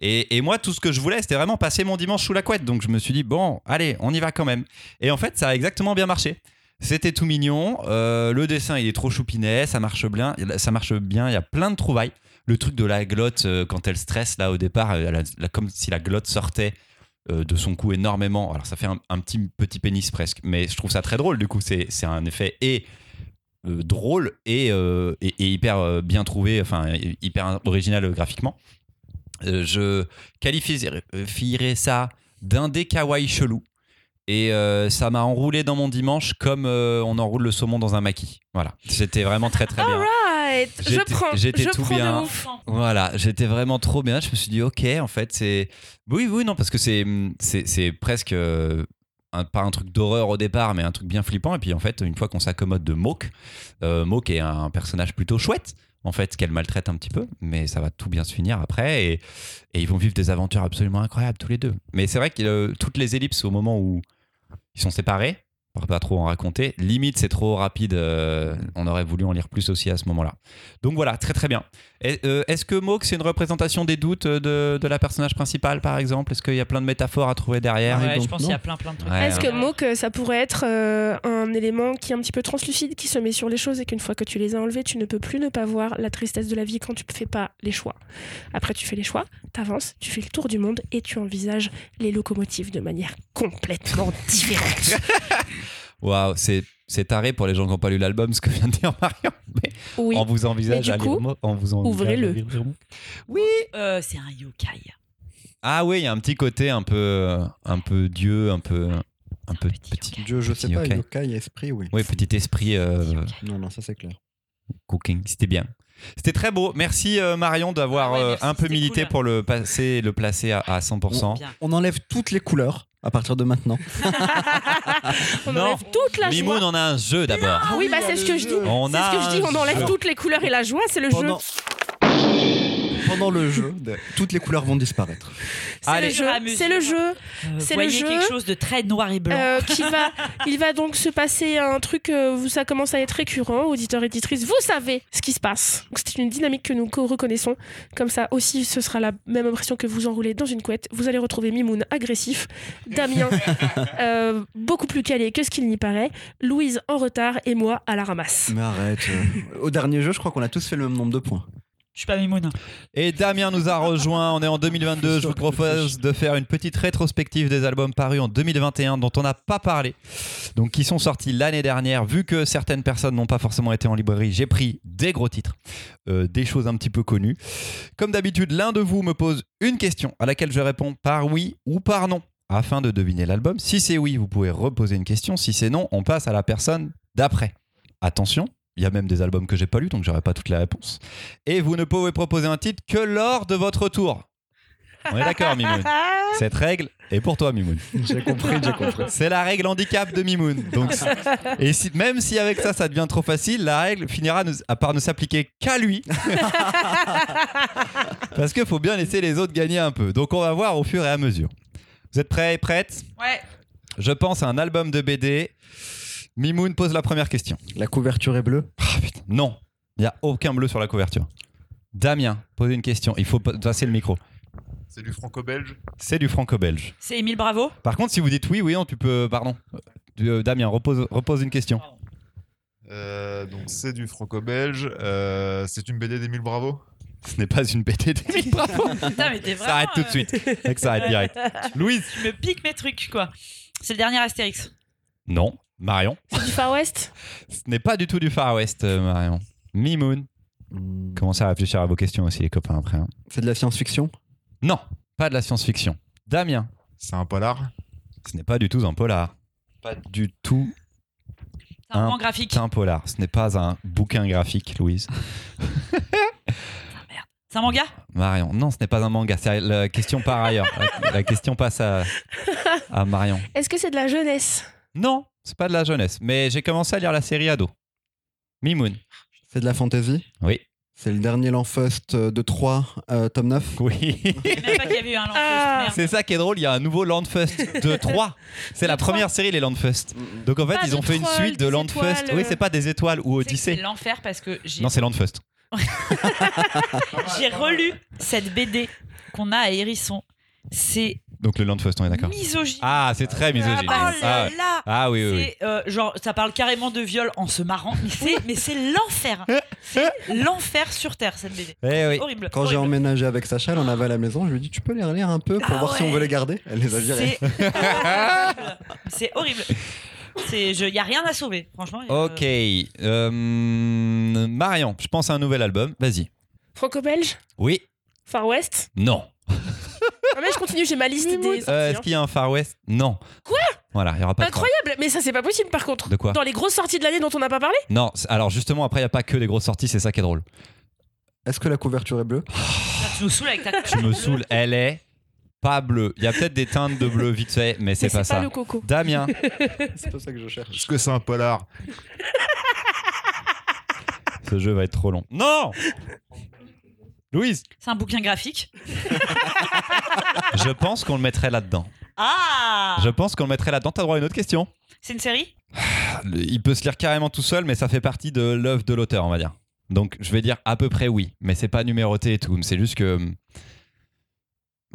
Et, et moi, tout ce que je voulais, c'était vraiment passer mon dimanche sous la couette. Donc je me suis dit, bon, allez, on y va quand même. Et en fait, ça a exactement bien marché. C'était tout mignon. euh, le dessin, il est trop choupinet. Ça marche bien. Il y a plein de trouvailles. Le truc de la glotte euh, quand elle stresse là au départ, comme si la glotte sortait euh, de son cou énormément. Alors ça fait un, petit petit pénis presque, mais je trouve ça très drôle. Du coup, c'est un effet et drôle et, hyper bien trouvé, enfin hy- hyper original graphiquement. Je qualifierais ça d'un des kawaii chelou. Et euh, ça m'a enroulé dans mon dimanche comme euh, on enroule le saumon dans un maquis. Voilà, c'était vraiment très très bien. Alright, je J'étais- prends, j'étais tout prends bien. de ouf. Voilà, j'étais vraiment trop bien. Je me suis dit, ok, en fait, c'est. Oui, oui, non, parce que c'est, c'est, presque. euh, un- pas un truc d'horreur au départ, mais un truc bien flippant. Et puis, en fait, une fois qu'on s'accommode de Moke, Moke est un personnage plutôt chouette, en fait, qu'elle maltraite un petit peu, mais ça va tout bien se finir après. Et, et ils vont vivre des aventures absolument incroyables, tous les deux. Mais c'est vrai que euh, toutes les ellipses au moment où ils sont séparés, on va pas trop en raconter. Limite, c'est trop rapide. euh, on aurait voulu en lire plus aussi à ce moment-là. Donc voilà, très très bien. Euh, Est-ce que Moke, c'est une représentation des doutes de, de la personnage principale, par exemple? Est-ce qu'il y a plein de métaphores à trouver derrière? Ah, Ouais, donc, je pense qu'il y a non. plein plein de trucs. Ouais, Est-ce ouais. que Mook, ça pourrait être euh, un élément qui est un petit peu translucide, qui se met sur les choses et qu'une fois que tu les as enlevés, tu ne peux plus ne pas voir la tristesse de la vie quand tu ne fais pas les choix? Après, tu fais les choix, t'avances, tu fais le tour du monde et tu envisages les locomotives de manière complètement différente. Waouh, c'est c'est taré pour les gens qui n'ont pas lu l'album, ce que vient de dire Marion. Mais Oui. on vous envisage Mais à lire coup, on vous envisage ouvrez-le. à lire Moke. Oui. Euh, c'est un yokai. Ah oui, il y a un petit côté un peu, un peu dieu, un peu, un peu petit petit. Dieu, je sais Petit pas, yokai. yokai, esprit, oui. Oui, petit esprit euh, Non, non, ça c'est clair. cooking. C'était bien. C'était très beau. Merci euh, Marion d'avoir Ah ouais, euh, merci, un peu milité cool. pour le passer, le placer à, à 100%. Bien. On enlève toutes les couleurs à partir de maintenant. on Non. enlève toute la Mimoun, joie. on a un jeu d'abord. Ah oui, bah c'est ce que je dis. On a ce que je dis, on enlève jeu. toutes les couleurs et la joie, c'est le jeu. Pendant... Le jeu, toutes les couleurs vont disparaître. C'est le jeu. Mesure. C'est le jeu. Euh, C'est voyez le jeu. quelque chose de très noir et blanc. Euh, qui va, il va donc se passer un truc, euh, vous- ça commence à être récurrent, auditeurs et auditrices, vous savez ce qui se passe. C'est une dynamique que nous co- reconnaissons. Comme ça aussi, ce sera la même impression que vous enroulez dans une couette. Vous allez retrouver Mimoun agressif, Damien euh, beaucoup plus calé que ce qu'il n'y paraît, Louise en retard et moi à la ramasse. Mais arrête. euh, Au dernier jeu, je crois qu'on a tous fait le même nombre de points. Je suis pas Mimoun. Et Damien nous a rejoint. On est en 2022. Je vous propose de faire une petite rétrospective des albums parus en 2021 dont on n'a pas parlé. Donc, qui sont sortis l'année dernière. Vu que certaines personnes n'ont pas forcément été en librairie, j'ai pris des gros titres, euh, des choses un petit peu connues. Comme d'habitude, l'un de vous me pose une question à laquelle je réponds par oui ou par non afin de deviner l'album. Si c'est oui, vous pouvez reposer une question. Si c'est non, on passe à la personne d'après. Attention, il y a même des albums que j'ai pas lus, donc j'aurai pas toutes les réponses. Et vous ne pouvez proposer un titre que lors de votre tour. On est d'accord, Mimoun Cette règle est pour toi, Mimoun. J'ai compris, j'ai compris. C'est la règle handicap de Mimoun. Donc, et si, même si avec ça, ça devient trop facile, la règle finira ne- à part ne s'appliquer qu'à lui. Parce qu'il faut bien laisser les autres gagner un peu. Donc, on va voir au fur et à mesure. Vous êtes prêts et prêtes? Ouais. Je pense à un album de BD. Mimoun pose la première question. La couverture est bleue. Ah, putain, non, il n'y a aucun bleu sur la couverture. Damien, pose une question. Il faut pa- passer le micro. C'est du franco-belge. C'est du franco-belge. C'est Émile Bravo. Par contre, si vous dites oui, oui, non, tu peux. Pardon. Euh, Damien, repose, repose une question. Euh, donc c'est du franco-belge. Euh, c'est une BD d'Émile Bravo. Ce n'est pas une BD d'Émile Bravo. Putain, mais t'es vraiment. Ça arrête tout de suite. Ça arrête direct. Louise Tu me piques mes trucs, quoi. C'est le dernier Astérix. Non. Marion C'est du Far West Ce n'est pas du tout du Far West, euh, Marion. Mimoun. Hmm. Commencez à réfléchir à vos questions aussi, les copains, après. hein. C'est de la science-fiction? Non, pas de la science-fiction. Damien. C'est un polar? Ce n'est pas du tout un polar. Pas du tout C'est un Un roman graphique. un polar. Ce n'est pas un bouquin graphique, Louise. C'est un manga? Marion. Non, ce n'est pas un manga. C'est la question par ailleurs. La, la question passe à, à Marion. Est-ce que c'est de la jeunesse? Non, c'est pas de la jeunesse. Mais j'ai commencé à lire la série ado. Mimoun. C'est de la fantasy? Oui. C'est le dernier Lanfeust de 3, euh, tome 9 Oui. Même pas qu'il y avait eu un Landfest, Ah. C'est ça qui est drôle, il y a un nouveau Landfest de 3. C'est la première série, les Landfest. Donc en fait, Pas ils de ont fait une trolls, suite de des Landfest. étoiles. Oui, c'est pas des étoiles ou Tu sais que C'est Odyssée. l'enfer parce que j'ai Non, c'est Landfest. j'ai relu cette BD qu'on a à Hérisson. C'est Donc le Landfest, on est d'accord. misogyne. Ah, c'est très misogyne. Oh là Ah, ouais. là Ah oui, oui, oui. C'est euh, genre ça parle carrément de viol en se marrant, mais c'est mais c'est l'enfer. C'est l'enfer sur terre cette BD. Eh oui. Horrible. Quand j'ai emménagé avec Sacha, elle en avait à la maison. Je lui ai dit Tu peux les relire un peu pour Ah voir si on veut les garder? Elle les a virés. C'est horrible. C'est horrible. C'est je y a rien à sauver, franchement. euh, Ok. Euh, Marion, je pense à un nouvel album. Vas-y. Franco-belge? Oui. Far West? Non. Ah continue, j'ai ma liste des sorties. Euh, hein. Est-ce qu'il y a un Far West? Non. Quoi? Voilà, il y aura pas de Far- Incroyable, mais ça c'est pas possible par contre. De quoi? Dans les grosses sorties de l'année dont on n'a pas parlé? Non, c'est- alors justement, après, il n'y a pas que des grosses sorties, c'est ça qui est drôle. Est-ce que la couverture est bleue? Tu nous saoules avec ta Tu me saoules, elle est pas bleue. Il y a peut-être des teintes de bleu vite fait, mais c'est Mais pas ça. le coco. Damien, C'est pas ça que je cherche. Est-ce que c'est un polar ce jeu va être trop long. Non Louise, C'est un bouquin graphique. je pense qu'on le mettrait là-dedans. Ah Je pense qu'on le mettrait là-dedans. T'as droit à une autre question C'est une série? Il peut se lire carrément tout seul, mais ça fait partie de l'œuvre de l'auteur, on va dire. Donc je vais dire à peu près oui, mais c'est pas numéroté et tout. C'est juste que.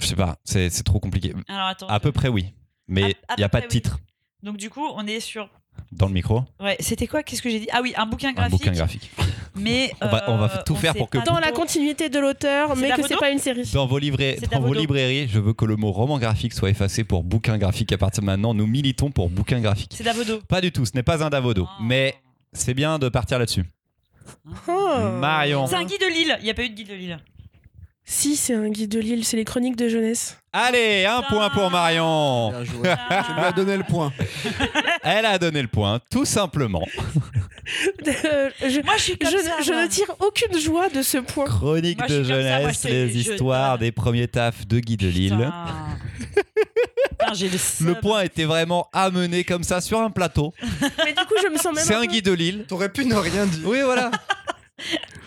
Je sais pas, c'est c'est trop compliqué. Alors attends. À peu près oui, mais il n'y a pas de oui. titre Donc du coup, on est sur dans le micro. Ouais, c'était quoi? Qu'est-ce que j'ai dit? Ah oui, un bouquin Un graphique. bouquin graphique. Mais On va- on va euh, tout faire pour que- Dans la continuité de l'auteur, mais que c'est pas une série. Dans vos, dans librairies, je veux que le mot roman graphique soit effacé pour bouquin graphique à partir de maintenant. Nous militons pour bouquin graphique. C'est Davodo. Pas du tout, ce n'est pas un Davodo, Oh. mais c'est bien de partir là-dessus. Oh. Marion. C'est un guide de Lille. Il n'y a pas eu de guide de Lille. Si, c'est un guide de Lille, c'est les chroniques de jeunesse. Allez, un point pour Marion. Bien joué. Tu lui as donné le point. Elle a donné le point, tout simplement. Euh, je, Moi, je suis comme je- ça. je moi. ne tire aucune joie de ce point. Chronique Moi, je de suis comme ça, moi, jeunesse, les je histoires des premiers tafs de Guy de Lille. Putain. Putain, j'ai le point était vraiment amené comme ça sur un plateau. Mais du coup, je me sens même. C'est un peu- Guy de Lille. T'aurais pu ne rien dire. Oui, voilà.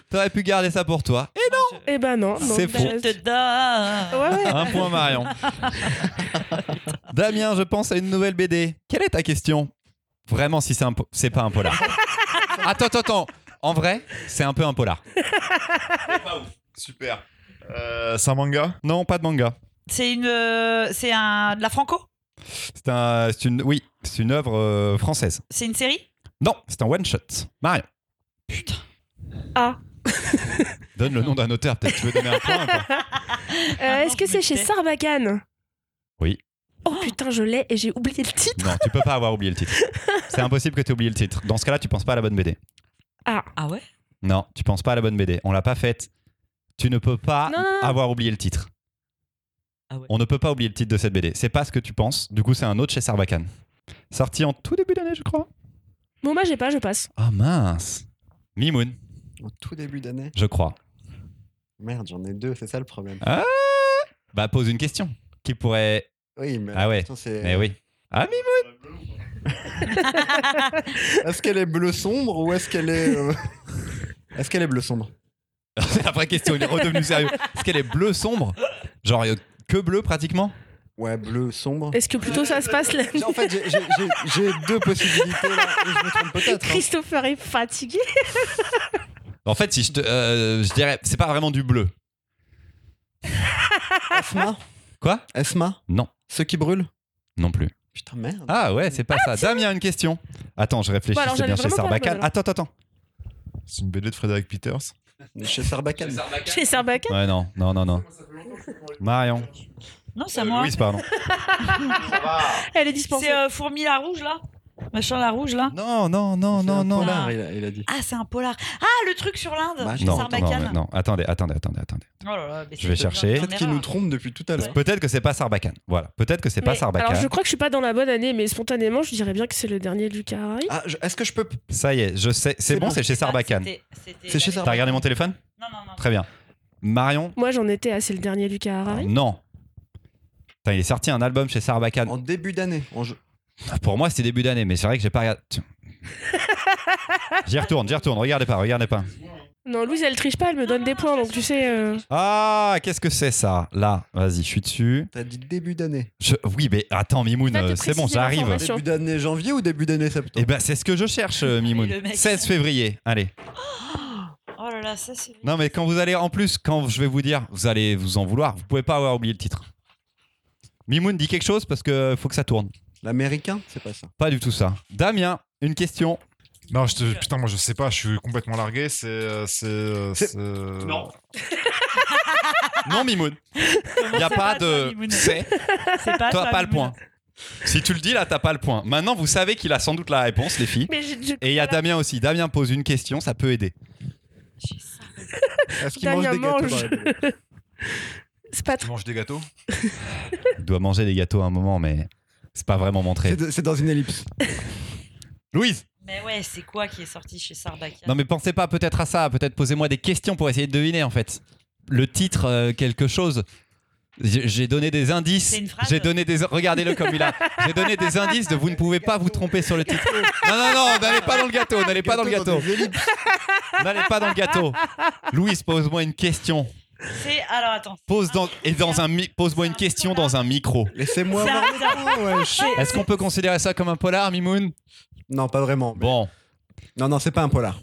T'aurais pu garder ça pour toi. Et Moi, Eh ben non. non C'est bah, faux. Je te donne. Ouais, ouais. Un point Marion. Damien, je pense à une nouvelle BD. Quelle est ta question? Vraiment, si c'est un, po- c'est pas un polar. attends, attends, attends. En vrai, c'est un peu un polar. Super. Euh, c'est un manga? Non, pas de manga. C'est une, euh, c'est un de la franco? C'est un, c'est une, oui, c'est une œuvre euh, française. C'est une série? Non, c'est un one shot. Marion, Putain. Ah. donne le nom d'un auteur. Peut-être que tu veux donner un point. ou pas Euh, Est-ce que c'est chez tais. Sarbacane Oui. Oh putain, je l'ai et j'ai oublié le titre. Non, tu peux pas avoir oublié le titre. C'est impossible que tu aies oublié le titre. Dans ce cas-là, tu penses pas à la bonne BD. Ah. Ah ouais? Non, tu penses pas à la bonne BD. On l'a pas faite. Tu ne peux pas Non, non, non. avoir oublié le titre. Ah ouais. On ne peut pas oublier le titre de cette BD. C'est pas ce que tu penses. Du coup, c'est un autre chez Sarbacane. Sorti en tout début d'année, je crois. Bon, bah, j'ai pas, je passe. Ah mince. Mimoun, Au tout début d'année. je crois. Merde, j'en ai deux, c'est ça le problème. Bah, pose une question. Qui pourrait. Oui, mais Ah ouais. c'est. Eh oui. Ah, Mimoun Est-ce qu'elle est bleu sombre ou est-ce qu'elle est. euh, Est-ce qu'elle est bleu sombre? C'est la vraie question. Il est redevenu sérieux. Est-ce qu'elle est bleu sombre? Genre, euh, que bleu pratiquement? Ouais, bleu sombre. Est-ce que plutôt ça se passe là En fait, j'ai- deux possibilités là, et je me trompe peut-être. hein. Christopher est fatigué. En fait, si je te. euh, je dirais. C'est pas vraiment du bleu. Esma? Quoi? Esma? Non. Ceux qui brûlent Non plus. Putain, merde. Ah ouais, c'est pas ça. Damien, une question. Attends, je réfléchis. Bon, alors, c'est bien j'avais chez vraiment pas la Sarbacane. Attends, attends, attends. C'est une BD de Frédéric Peters. Chez Sarbacane. Chez Sarbacane Ouais, non, non, non, non. Marion. Non, c'est à moi. Louise, pardon. Elle est dispensée. C'est euh, fourmi la rouge là. Machin la rouge là. Non, non, non, non, non. polar, Ah. il, a, il a dit. Ah, c'est un polar. Ah, le truc sur l'Inde. Bah, non, Non, Sarbacane. non, non, attendez, attendez, attendez, attendez. Oh là là, mais Je vais chercher. Peut-être qu'il nous trompe depuis tout à l'heure. Peut-être que c'est pas Sarbacane. Voilà, peut-être que c'est pas Sarbacane. Alors, je crois que je suis pas dans la bonne année, mais spontanément, je dirais bien que c'est le dernier de Lucas. Ah, est-ce que je peux. Ça y est, je sais. C'est bon, bon. c'est chez pas- Sarbacane. C'est chez l'année- T'as Sarbacane. regardé mon téléphone? Non, non, non. Très bien. Marion? Moi, j'en étais à c'est le dernier Lucas Harari. Non. Putain, il est sorti un album chez Sarbacane. En début d'année. en jeu- Pour moi, c'était début d'année, mais c'est vrai que j'ai pas regardé. J'y retourne, j'y retourne. Regardez pas, regardez pas. Non, Louise, elle triche pas, elle me donne des points, donc tu sais. euh, Ah, qu'est-ce que c'est ça? Là, vas-y, je suis dessus. T'as dit début d'année. Je- Oui, mais attends, Mimoun, Va te euh, c'est bon, préciser j'arrive. l'information. Début d'année janvier ou début d'année septembre? Eh ben, c'est ce que je cherche, euh, Mimoun. le mec. 16 février. Allez. Oh là là, ça c'est. Non, mais quand vous allez, en plus, quand je vais vous dire, vous allez vous en vouloir. Vous pouvez pas avoir oublié le titre. Mimoun dit quelque chose parce que faut que ça tourne. L'américain C'est pas ça. Pas du tout ça. Damien, une question. Non, je te... putain, moi je sais pas, je suis complètement largué. C'est. euh, C'est. euh, C'est- euh, Non. Non, Mimoun. Il y a pas de. C'est. C'est pas Toi, pas le point. Si tu le dis là, t'as pas le point. Maintenant, vous savez qu'il a sans doute la réponse, les filles. Mais je- je- Et il y a. Damien aussi. Damien pose une question, ça peut aider. Est-ce qu'il mange Damien des gâteaux mange. télé C'est pas Tu trop. manges des gâteaux? Il doit manger des gâteaux à un moment, mais c'est pas vraiment montré. C'est dans une ellipse. Louise Mais ouais, c'est quoi qui est sorti chez Sarbacane Non, mais pensez pas peut-être à ça. Peut-être posez-moi des questions pour essayer de deviner en fait. Le titre, euh, quelque chose. J'ai donné des indices. C'est une phrase J'ai donné des. Regardez-le comme il a. J'ai donné des indices de vous ne pouvez pas vous tromper sur le titre. Non, non, non, n'allez pas dans le gâteau. N'allez pas dans le gâteau. N'allez pas dans le gâteau. Louise, pose-moi une question. C'est. Alors attends. Pose dans et dans un mi- pose-moi une question dans un micro. Laissez-moi C'est un- voir le point, wesh. Est-ce qu'on peut considérer ça comme un polar, Mimoun? Non, pas vraiment. mais- Bon. Non, non, c'est pas un polar.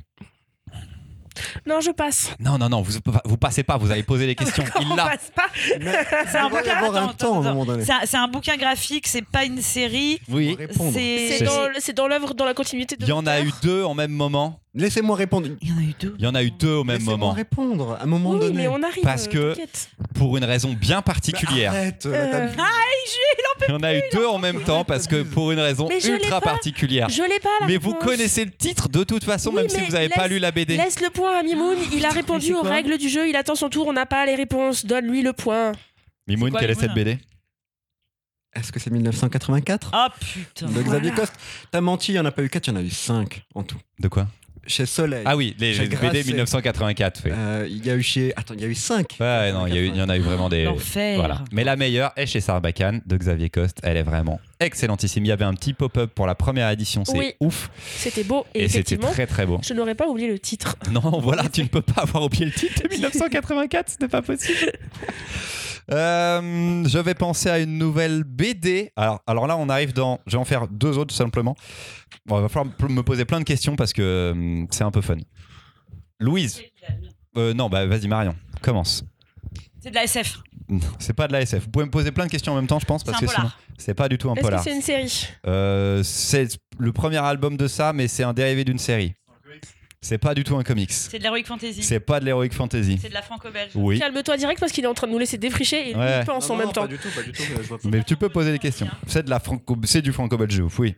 Non, je passe. Non, non, non, vous, vous passez pas, vous avez posé les questions. Il On l'a. passe pas. Mais C'est un il va y bouquin. avoir un attends, temps à un attends, moment donné. C'est un, c'est un bouquin graphique, c'est pas une série. Oui. Répondre. C'est C'est- dans, le- c'est dans l'œuvre, dans la continuité de Il y en a eu deux en même moment. Laissez-moi répondre. Il y en a eu deux. Il y en a eu deux au même Laissez-moi moment. répondre à un moment Oui, donné. mais on arrive. Parce euh, que-. Pour une raison bien particulière. Arrête, Euh, t'as- Il y en a eu deux en même temps parce que pour une raison ultra pas. particulière. Je l'ai pas la Mais vous connaissez le titre de toute façon, Oui, même si vous n'avez pas lu la BD. Laisse le point à Mimoun, il a répondu aux règles du jeu, il attend son tour, on n'a pas les réponses, donne-lui le point. Mimoun, quelle est cette BD Est-ce que c'est 1984 Ah putain. De Xavier Voilà. Coste. T'as menti, il n'y en a pas eu 4, il y en a eu 5 en tout. De quoi? Chez Soleil. Ah oui, les, BD Grasset. 1984. oui. Euh, il y a eu chez. Attends, il y a eu 5. Ouais, non, il y, en a eu vraiment des. L'enfer. Voilà. Mais la meilleure est chez Sarbacane de Xavier Coste. Elle est vraiment excellentissime. Il y avait un petit pop-up pour la première édition. C'est Oui. ouf. C'était beau, et, Et c'était très très beau. je n'aurais pas oublié le titre. Non, voilà, tu ne peux pas avoir oublié le titre de 1984, ce n'est pas possible. Euh, je vais penser à une nouvelle BD. Alors, alors là, on arrive dans. Je vais en faire deux autres simplement. Bon, il va falloir me poser plein de questions parce que hum, c'est un peu fun. Louise. Euh, non, bah vas-y, Marion. Commence. C'est de la SF. C'est pas de la SF. Vous pouvez me poser plein de questions en même temps, je pense, C'est parce un que sinon, polar. c'est pas du tout un Est-ce que polar. c'est une série Euh, c'est le premier album de ça, mais c'est un dérivé d'une série. C'est pas du tout un comics. C'est de l'heroic fantasy. C'est pas de l'heroic fantasy. C'est de la franco-belge. Oui. Calme-toi direct parce qu'il est en train de nous laisser défricher et Ouais. il pense en même temps. Pas du tout, pas du tout. je vois pas. Mais tu peux poser des questions. C'est de la franco, c'est du franco-belge, oui.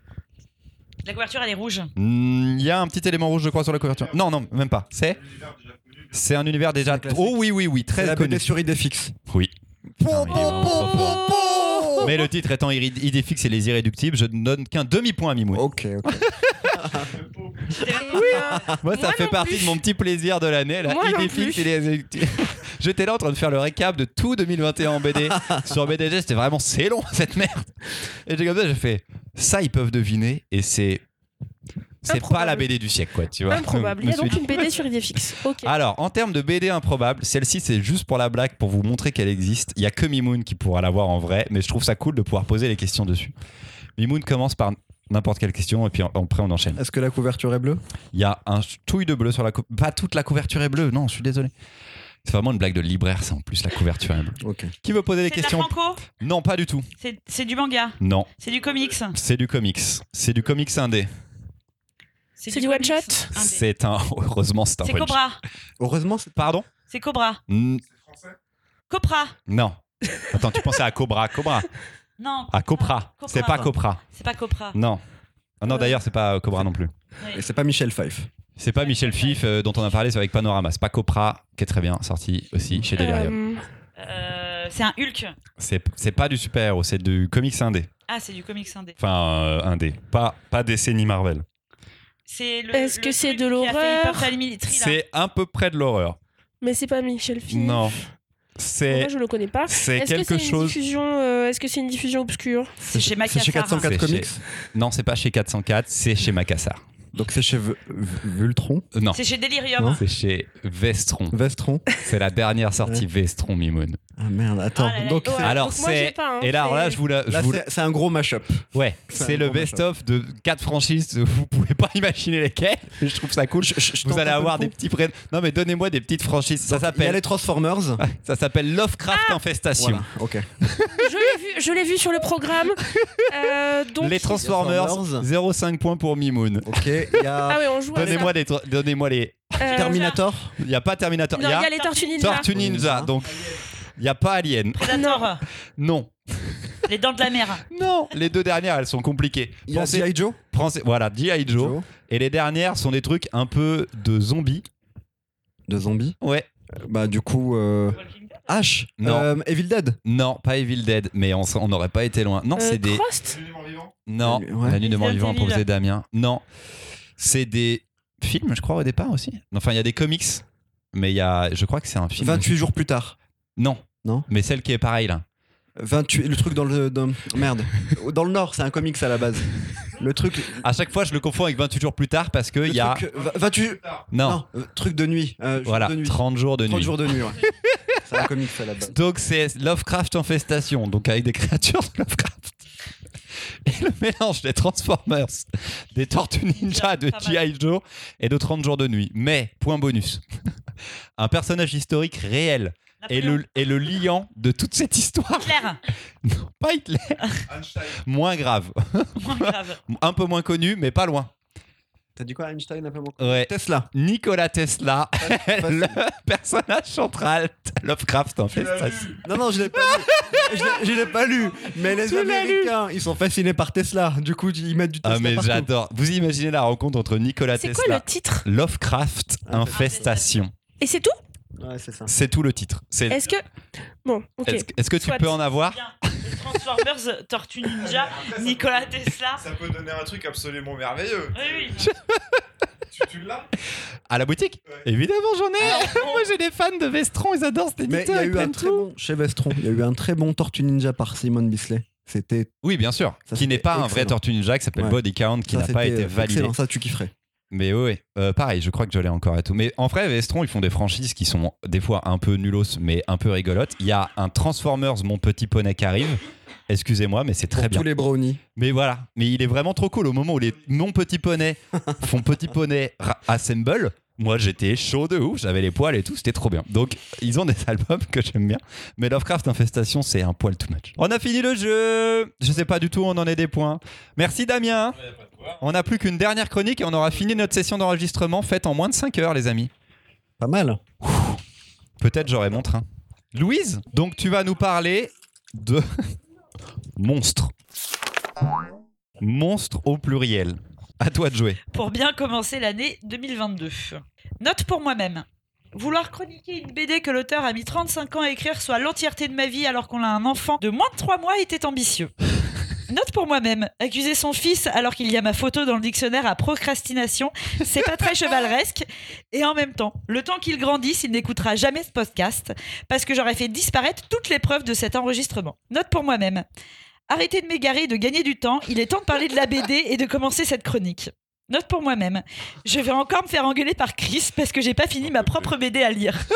La couverture, elle est rouge. Hmm, Il y a un petit élément rouge, je crois, sur la couverture. Non, non, même pas. C'est C'est un univers déjà. Oh oui, oui, oui, très la connu. BD sur Idéfix. Oui. Po, mais- po, po, po, po. Mais le titre étant Iri- Idée fixe et les irréductibles, je ne donne qu'un demi-point à Mimoun. Ok, ok. Moi, ça Moi fait non partie plus. de mon petit plaisir de l'année. là. Moi non Idée plus. fixe et les irréductibles. J'étais là en train de faire le récap de tout 2021 en BD. Sur BDG, c'était vraiment c'est long cette merde. Et j'ai comme ça, j'ai fait ça, ils peuvent deviner et c'est. C'est pas la BD du siècle, quoi, tu vois. Improbable. Il y a donc une BD sur Idéfix. Ok. Alors, en termes de BD improbable, celle-ci, c'est juste pour la blague, pour vous montrer qu'elle existe. Il y a que Mimoun qui pourra l'avoir en vrai, mais je trouve ça cool de pouvoir poser les questions dessus. Mimoun commence par n'importe quelle question et puis après on enchaîne. Est-ce que la couverture est bleue? Il y a un touille de bleu sur la couverture. Pas toute la couverture est bleue, non, je suis désolé. C'est vraiment une blague de libraire, ça en plus, la couverture est bleue. Ok. Qui veut poser des de la questions franco? Non, pas du tout. C'est c'est du manga? Non, C'est du comics? c'est du comics. C'est du comics indé. C'est du one shot. C'est un. Heureusement, c'est un C'est Cobra. Heureusement, c'est Pardon? C'est Cobra. Mm, Copra. Non. Attends, tu pensais à Cobra. Cobra. Non. À Copra. C'est pas Copra. C'est pas Copra. Non. Ah non, d'ailleurs, c'est pas euh, Cobra non plus. Et c'est pas Michel Pfeiffe. C'est pas Michel Fif euh, dont on a parlé, c'est avec Panorama. C'est pas Copra, qui est très bien, sorti aussi chez Delirium. Euh, Euh, c'est un Hulk. C'est pas du super-héros, c'est du comics indé. Ah, c'est du comics indé. Enfin, euh, indé. Pas, pas DC ni Marvel. C'est le. Est-ce que c'est de l'horreur. C'est à peu près de l'horreur. Mais c'est pas Michel Phi. Non. Moi, C'est je le connais pas. c'est Est-ce que quelque c'est une chose. diffusion euh, Est-ce que c'est une diffusion obscure C'est chez C'est chez Macassar. 404 C'est Comics. chez- Non, c'est pas chez 404, c'est chez Macassar. Donc c'est chez V- V- Vultron, Euh, Non, C'est chez Delirium. Non. c'est chez Vestron. Vestron. C'est la dernière sortie Vestron Mimoun. Ah merde, attends. Ah là là, Donc Ouais, Alors c'est pas, hein, et là, alors là c'est- je vous la, je là, vous la- c'est un gros mashup. ouais, c'est le gros best-of de quatre franchises. Vous pouvez pas imaginer lesquelles. Je trouve ça cool. Je- Vous allez avoir des petits prénoms. Non mais donnez-moi des petites franchises. Ça Donc, Il y a s'appelle les Transformers. ça s'appelle Lovecraft Infestation. Voilà, ok. Je l'ai vu, je l'ai vu sur le programme. Euh, donc, Les Transformers, Transformers. 0,5 points pour Mimoun. Ok, il y a Ah ouais, on joue. Donnez-moi les, donnez-moi les. Euh, Terminator. Il n'y a pas Terminator. Non, il y a les Tortues Ninja. Tortue Ninja. Donc, il n'y a pas Alien. Predator. Non. Les dents de la mer. Non. Les deux dernières, elles sont compliquées. Il y a Pensez- G.I. Joe. pensez- voilà, G.I. Joe. Et les dernières sont des trucs un peu de zombies. De zombies. Ouais. Bah du coup, euh, H. Non. Euh, Evil Dead. Non, pas Evil Dead, mais on n'aurait pas été loin. Non, Euh, c'est des. Frost Non, Ouais. La nuit des morts Resident vivants Evil. improvisé Damien. Non. C'est des films, je crois, au départ aussi. Enfin, il y a des comics, mais il y a. Je crois que c'est un film. 28 jours plus tard. Non. Non. Mais celle qui est pareille là. 28, le truc dans le. dans- merde. Dans le Nord, c'est un comics à la base. Le truc. À chaque fois, je le confonds avec 28 jours plus tard parce que le il y a. truc, euh, 28. Non. Non, euh, truc de nuit. euh, Voilà, de nuit. 30 jours de 30 nuit. jours de nuit, ouais. c'est un comics à la base. Donc c'est Lovecraft Infestation, donc avec des créatures de Lovecraft. Et le mélange des Transformers, des Tortues Ninja, de. G.I. Joe et de 30 jours de nuit. Mais, point bonus, un personnage historique réel est Napoléon. le, est le liant de toute cette histoire. Hitler. Non, pas Hitler, moins grave. Moins grave. Un peu moins connu, mais pas loin. T'as dit quoi, Einstein un peu moins Ouais. Tesla. Nikola Tesla, le personnage central de Lovecraft Infestation. Non, non, je l'ai pas lu. Je l'ai- pas lu. Mais les Tu. Américains, ils sont fascinés par Tesla. Du coup, ils mettent du Tesla. Ah mais j'adore. Vous imaginez la rencontre entre Nikola C'est Tesla quoi le titre? Lovecraft Infestation. Et c'est tout? Ouais, c'est ça. C'est tout le titre. C'est- Est-ce que. Bon, ok. Est-ce est-ce que tu Soit. peux en avoir. Les Transformers, Tortue Ninja, Nikola Tesla. Ça peut donner un truc absolument merveilleux. Oui, oui. tu tu l'as à la boutique Ouais. Évidemment, j'en ai. Moi, j'ai des fans de Vestron, ils adorent cet Mais il y éditeur. a eu un très tout. bon, chez Vestron, il y a eu un très bon Tortue Ninja par Simon Bisley. C'était Oui, bien sûr. Ça, qui n'est pas un vrai. Tortue Ninja qui s'appelle Ouais. Body Count, qui ça, n'a pas été euh, validé. Excellent, ça tu kifferais. Mais oui. Euh, pareil, je crois que je l'ai encore et tout. Mais en vrai, Vestron, ils font des franchises qui sont des fois un peu nulos, mais un peu rigolotes. Il y a un Transformers, mon petit poney qui arrive. Excusez-moi, mais c'est très Pour bien. tous les brownies. Mais voilà, mais il est vraiment trop cool. Au moment où les mon petit poney font petit poney assemble, moi j'étais chaud de ouf, j'avais les poils et tout, c'était trop bien. Donc ils ont des albums que j'aime bien, mais Lovecraft Infestation c'est un poil too much. On a fini le jeu. Je sais pas du tout où on en est des points. Merci Damien. On n'a plus qu'une dernière chronique et on aura fini notre session d'enregistrement faite en moins de 5 heures les amis. Pas mal. Peut-être j'aurai mon train. Louise, donc tu vas nous parler de monstres. Monstres au pluriel. À toi de jouer. Pour bien commencer l'année 2022. Note pour moi-même. Vouloir chroniquer une BD que l'auteur a mis 35 ans à écrire, soit l'entièreté de ma vie alors qu'on a un enfant de moins de 3 mois, était ambitieux. Note pour moi-même. Accuser son fils alors qu'il y a ma photo dans le dictionnaire à procrastination, c'est pas très chevaleresque. Et en même temps, le temps qu'il grandisse, il n'écoutera jamais ce podcast parce que j'aurais fait disparaître toutes les preuves de cet enregistrement. Note pour moi-même. Arrêtez de m'égarer et de gagner du temps. Il est temps de parler de la BD et de commencer cette chronique. Note pour moi-même. Je vais encore me faire engueuler par Chris parce que j'ai pas fini ma propre BD à lire.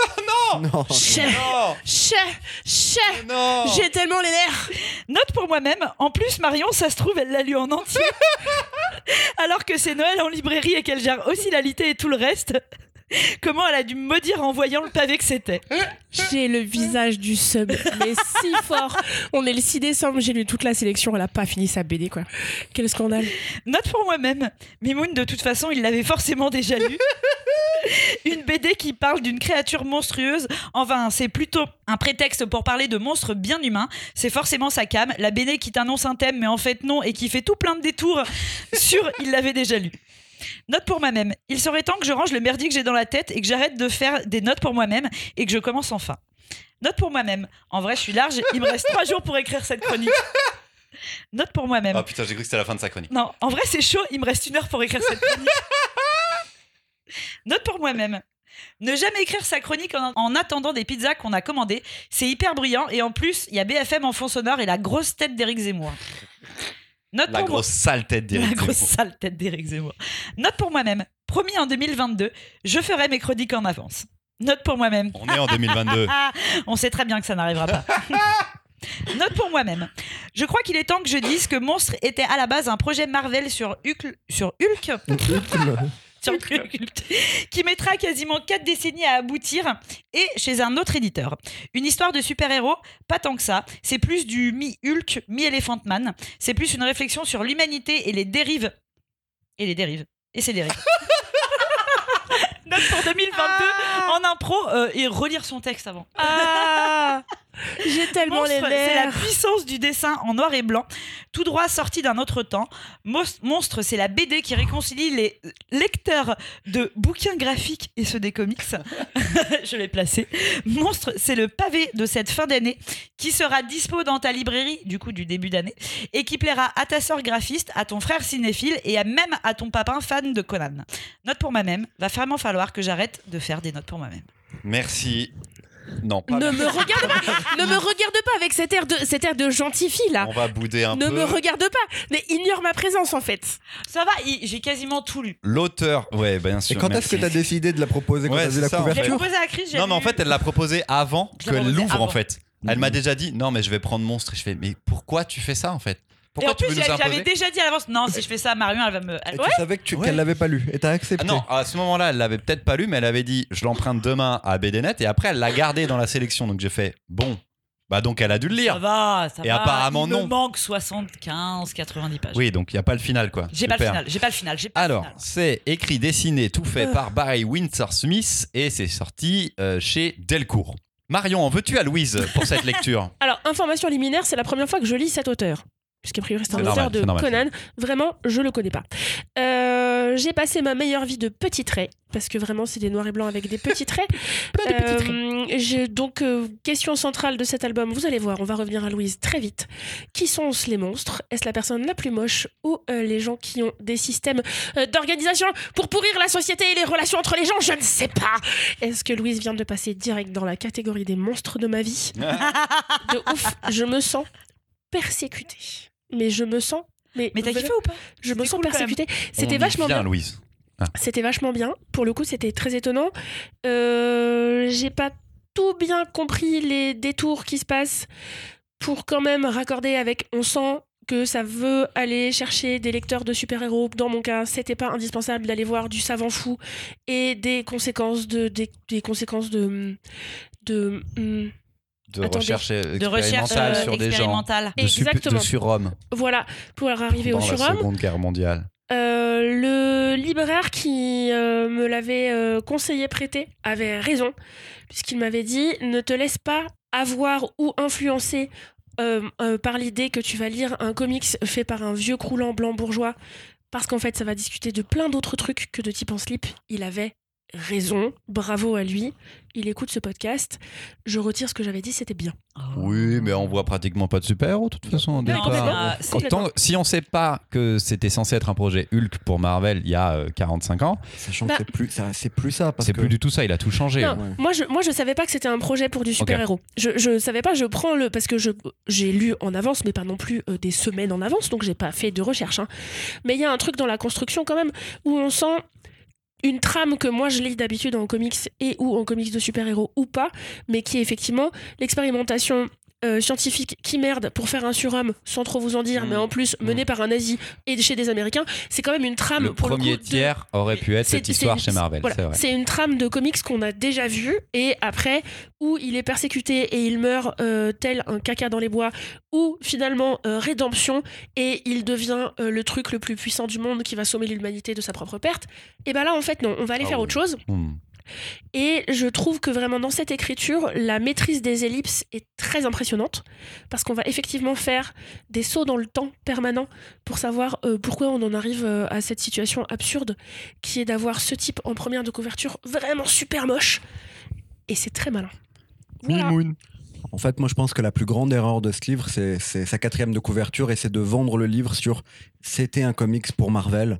Non. Chais, Non chais, chais Non J'ai tellement les nerfs Note pour moi-même. En plus, Marion, ça se trouve, elle l'a lu en entier. Alors que c'est Noël en librairie et qu'elle gère aussi la litée et tout le reste. Comment elle a dû me maudire en voyant le pavé que c'était. J'ai le visage du sub, mais si fort. On est le 6 décembre, j'ai lu toute la sélection, elle a pas fini sa BD quoi. Quel scandale. Note pour moi-même. Mimoun, de toute façon, il l'avait forcément déjà lu. Une BD qui parle d'une créature monstrueuse. Enfin, c'est plutôt un prétexte pour parler de monstres bien humains. C'est forcément sa cam. La BD qui t'annonce un thème, mais en fait non, et qui fait tout plein de détours sur il l'avait déjà lu. Note pour moi-même. Il serait temps que je range le merdier que j'ai dans la tête et que j'arrête de faire des notes pour moi-même et que je commence enfin. Note pour moi-même. En vrai, je suis large. Il me reste trois jours pour écrire cette chronique. Note pour moi-même. Oh putain, j'ai cru que c'était la fin de sa chronique. Non, en vrai, c'est chaud. Il me reste une heure pour écrire cette chronique. Note pour moi-même. Ne jamais écrire sa chronique en, en attendant des pizzas qu'on a commandées. C'est hyper bruyant. Et en plus, il y a BFM en fond sonore et la grosse tête d'Éric Zemmour. Note La grosse sale tête La d'Éric grosse Zemmour. sale tête d'Éric Zemmour. Note pour moi-même. Promis en 2022, je ferai mes chroniques en avance. Note pour moi-même. On est en 2022. Ah, on sait très bien que ça n'arrivera pas. Note pour moi-même. Je crois qu'il est temps que je dise que Monstre était à la base un projet Marvel sur Hulk, sur Hulk, sur Hulk, qui mettra quasiment 4 décennies à aboutir et chez un autre éditeur. Une histoire de super-héros, pas tant que ça. C'est plus du mi-Hulk, mi-Elephant Man. C'est plus une réflexion sur l'humanité et les dérives. Et les dérives. Et ses dérives. Note pour 2022 en impro euh, et relire son texte avant. Ah J'ai tellement Monstre, les c'est la puissance du dessin en noir et blanc, tout droit sorti d'un autre temps. Monstre, c'est la BD qui réconcilie les lecteurs de bouquins graphiques et ceux des comics. Je l'ai placé. Monstre, c'est le pavé de cette fin d'année qui sera dispo dans ta librairie, du coup du début d'année, et qui plaira à ta sœur graphiste, à ton frère cinéphile et à même à ton papin fan de Conan. Note pour moi-même, va vraiment falloir que j'arrête de faire des notes pour moi-même. Merci. Non, pas Ne me regarde pas, ne me regarde pas avec cet air de cet air de gentille fille là. On va bouder un Ne peu. me regarde pas, mais ignore ma présence en fait. Ça va, j'ai quasiment tout lu. L'auteur, ouais, bien Et sûr. quand est-ce que merci. tu as décidé de la proposer quand Ouais, t'as vu la ça, en J'ai fait. couverture proposé à Chris, Non, mais en fait, elle l'a proposé avant qu'elle l'ouvre, en fait. Elle m'a déjà dit, non, mais je vais prendre Monstre. Et je fais, mais pourquoi tu fais ça, en fait? Et Pourquoi en tu plus, veux nous j'avais imposer déjà dit à l'avance, non, si je fais ça, Marion, elle va me. elle- Et tu savais que tu- Ouais. qu'elle l'avait pas lu et t'as accepté. Ah non, à ce moment-là, elle l'avait peut-être pas lu, mais elle avait dit, je l'emprunte demain à BDNet. Et après, elle l'a gardé dans la sélection. Donc j'ai fait, bon, bah donc elle a dû le Ça lire. va, ça Et va. apparemment, il non. me manque 75, 90 pages. Oui, donc il n'y a pas le final, quoi. J'ai pas le Super. final, j'ai pas le final, j'ai pas Alors, le final. c'est écrit, dessiné, tout fait Euh. par Barry Windsor Smith et c'est sorti euh, chez Delcourt. Marion, en veux-tu à Louise pour cette lecture? Alors, information liminaire, c'est la première fois que je lis cet auteur. Puisqu'a priori, c'est un auteur normal, de normal. Conan. Vraiment, je le connais pas. Euh, J'ai passé ma meilleure vie de petits traits. Parce que vraiment, c'est des noirs et blancs avec des petits traits. Plein de petits traits. Euh, donc, euh, question centrale de cet album, vous allez voir, on va revenir à Louise très vite. Qui sont les monstres? Est-ce la personne la plus moche ou les gens qui ont des systèmes d'organisation pour pourrir la société et les relations entre les gens? Je ne sais pas. Est-ce que Louise vient de passer direct dans la catégorie des monstres de ma vie? De ouf, je me sens persécutée. Mais je me sens. Mais, Mais t'as kiffé ou pas? Je me C'était sens cool, persécutée. C'était vachement bien. Louise. C'était vachement bien. Pour le coup, c'était très étonnant. Euh, J'ai pas tout bien compris les détours qui se passent pour quand même raccorder avec. On sent que ça veut aller chercher des lecteurs de super-héros. Dans mon cas, c'était pas indispensable d'aller voir du savant fou et des conséquences de des, des conséquences de de hum, De Attendez. recherche De expérimentale euh, sur des gens. De, sup- de Exactement. surhommes voilà pour arriver au pendant la surhomme. Seconde Guerre mondiale. Euh, le libraire qui euh, me l'avait euh, conseillé prêter avait raison, puisqu'il m'avait dit ne te laisse pas avoir ou influencer par l'idée que tu vas lire un comics fait par un vieux croulant blanc bourgeois, parce qu'en fait ça va discuter de plein d'autres trucs que de type en slip. Il avait raison, bravo à lui. Il écoute ce podcast. Je retire ce que j'avais dit, c'était bien. Oui, mais on voit pratiquement pas de super-héros, de toute façon. Non, euh, Autant- si on sait pas que c'était censé être un projet Hulk pour Marvel il y a euh, 45 ans, Sachant Bah- que c'est plus, ça- c'est plus ça. c'est que- plus du tout ça, il a tout changé. Non, ouais. moi je moi je savais pas que c'était un projet pour du super héros. Je je savais pas. Je prends le parce que j'ai lu en avance, mais pas non plus euh, des semaines en avance, donc j'ai pas fait de recherche. hein. Mais il y a un truc dans la construction quand même où on sent une trame que moi je lis d'habitude en comics et ou en comics de super héros ou pas, mais qui est effectivement l'expérimentation. Euh, scientifique qui merde pour faire un surhomme sans trop vous en dire Mm. mais en plus mené par un nazi et chez des américains c'est quand même une trame Le pour premier le coup, de- tiers aurait pu être cette histoire chez Marvel, voilà, c'est vrai. C'est une trame de comics qu'on a déjà vue et après où il est persécuté et il meurt euh, tel un caca dans les bois ou finalement euh, rédemption et il devient le truc le plus puissant du monde qui va sommer l'humanité de sa propre perte. Et ben là en fait non, on va aller Ah faire oui. autre chose Hmm. Et je trouve que vraiment dans cette écriture, la maîtrise des ellipses est très impressionnante parce qu'on va effectivement faire des sauts dans le temps permanents pour savoir euh, pourquoi on en arrive euh, à cette situation absurde qui est d'avoir ce type en première de couverture vraiment super moche. Et c'est très malin. Voilà. En fait, moi, je pense que la plus grande erreur de ce livre, c'est c'est sa quatrième de couverture et c'est de vendre le livre sur c'était un comics pour Marvel.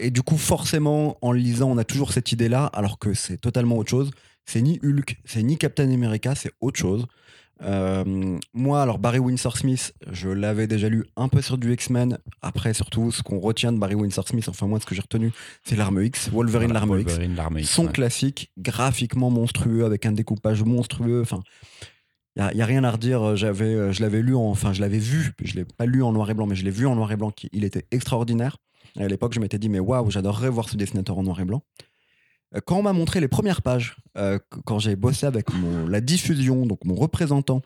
Et du coup, forcément, en le lisant, on a toujours cette idée-là, alors que c'est totalement autre chose. C'est ni Hulk, c'est ni Captain America, c'est autre chose. Euh, moi, alors Barry Windsor Smith, je l'avais déjà lu un peu sur du X-Men. Après, surtout, ce qu'on retient de Barry Windsor Smith, enfin moi, ce que j'ai retenu, c'est l'arme X, Wolverine, Voilà, l'arme X. Son ouais. classique, graphiquement monstrueux, avec un découpage monstrueux. Enfin, il n'y a, y a rien à redire. J'avais, euh, je l'avais lu, en- enfin, je l'avais vu. Je l'ai pas lu en noir et blanc, mais je l'ai vu en noir et blanc. Il était extraordinaire. À l'époque, je m'étais dit, mais waouh, j'adorerais voir ce dessinateur en noir et blanc. Euh, Quand on m'a montré les premières pages, euh, qu- quand j'ai bossé avec la diffusion, donc mon représentant,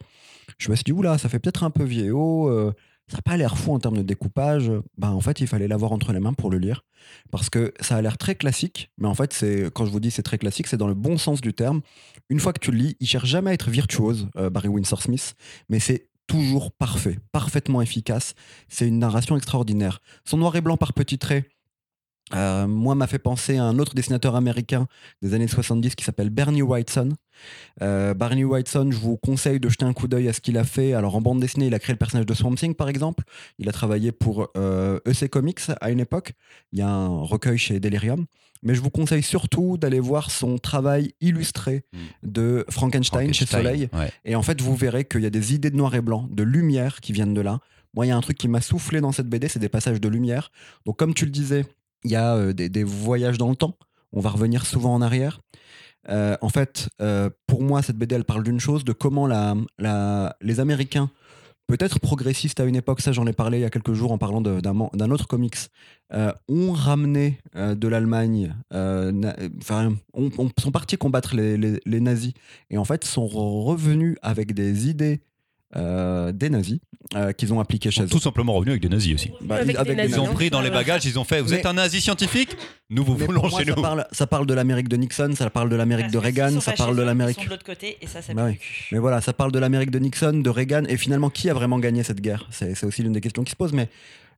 je me suis dit, oula, ça fait peut-être un peu vieillot, euh, ça n'a pas l'air fou en termes de découpage. Ben, en fait, il fallait l'avoir entre les mains pour le lire. Parce que ça a l'air très classique, mais en fait, c'est quand je vous dis c'est très classique, c'est dans le bon sens du terme. Une fois que tu le lis, il cherche jamais à être virtuose, Barry Windsor Smith, mais c'est toujours parfait, parfaitement efficace. C'est une narration extraordinaire. Son noir et blanc par petits traits, euh, moi, m'a fait penser à un autre dessinateur américain des années 70 qui s'appelle Bernie Wrightson. Euh, Barney Whiteson, je vous conseille de jeter un coup d'œil à ce qu'il a fait. Alors en bande dessinée, il a créé le personnage de Swamp Thing par exemple. Il a travaillé pour euh, EC Comics à une époque. Il y a un recueil chez Delirium. Mais je vous conseille surtout d'aller voir son travail illustré de Frankenstein, chez Frankenstein, Soleil. ouais. Et en fait, vous verrez qu'il y a des idées de noir et blanc, de lumière qui viennent de là. Moi, il y a un truc qui m'a soufflé dans cette BD, c'est des passages de lumière. Donc, comme tu le disais, il y a euh, des, voyages dans le temps. On va revenir souvent en arrière. Euh, en fait, euh, pour moi, cette BD, elle parle d'une chose, de comment les Américains, peut-être progressistes à une époque, ça j'en ai parlé il y a quelques jours en parlant d'un autre comics, ont ramené de l'Allemagne, enfin, ont- ont- sont partis combattre les- les nazis, et en fait sont revenus avec des idées euh, des nazis euh, qu'ils ont appliquées Ils chez eux. tout simplement revenus avec des nazis aussi. Bah, Avec des des nazis, Ils ont pris dans les bagages, ils ont fait Vous Mais- êtes un nazi scientifique? Nous vous voulons moi, chez ça nous. parle, ça parle de l'Amérique de Nixon, ça parle de l'Amérique de que s'ils Reagan, ça parle de l'Amérique. De l'autre côté et ça, ça Bah oui. Mais voilà, ça parle de l'Amérique de Nixon, de Reagan, et finalement, qui a vraiment gagné cette guerre? C'est c'est aussi l'une des questions qui se posent. Mais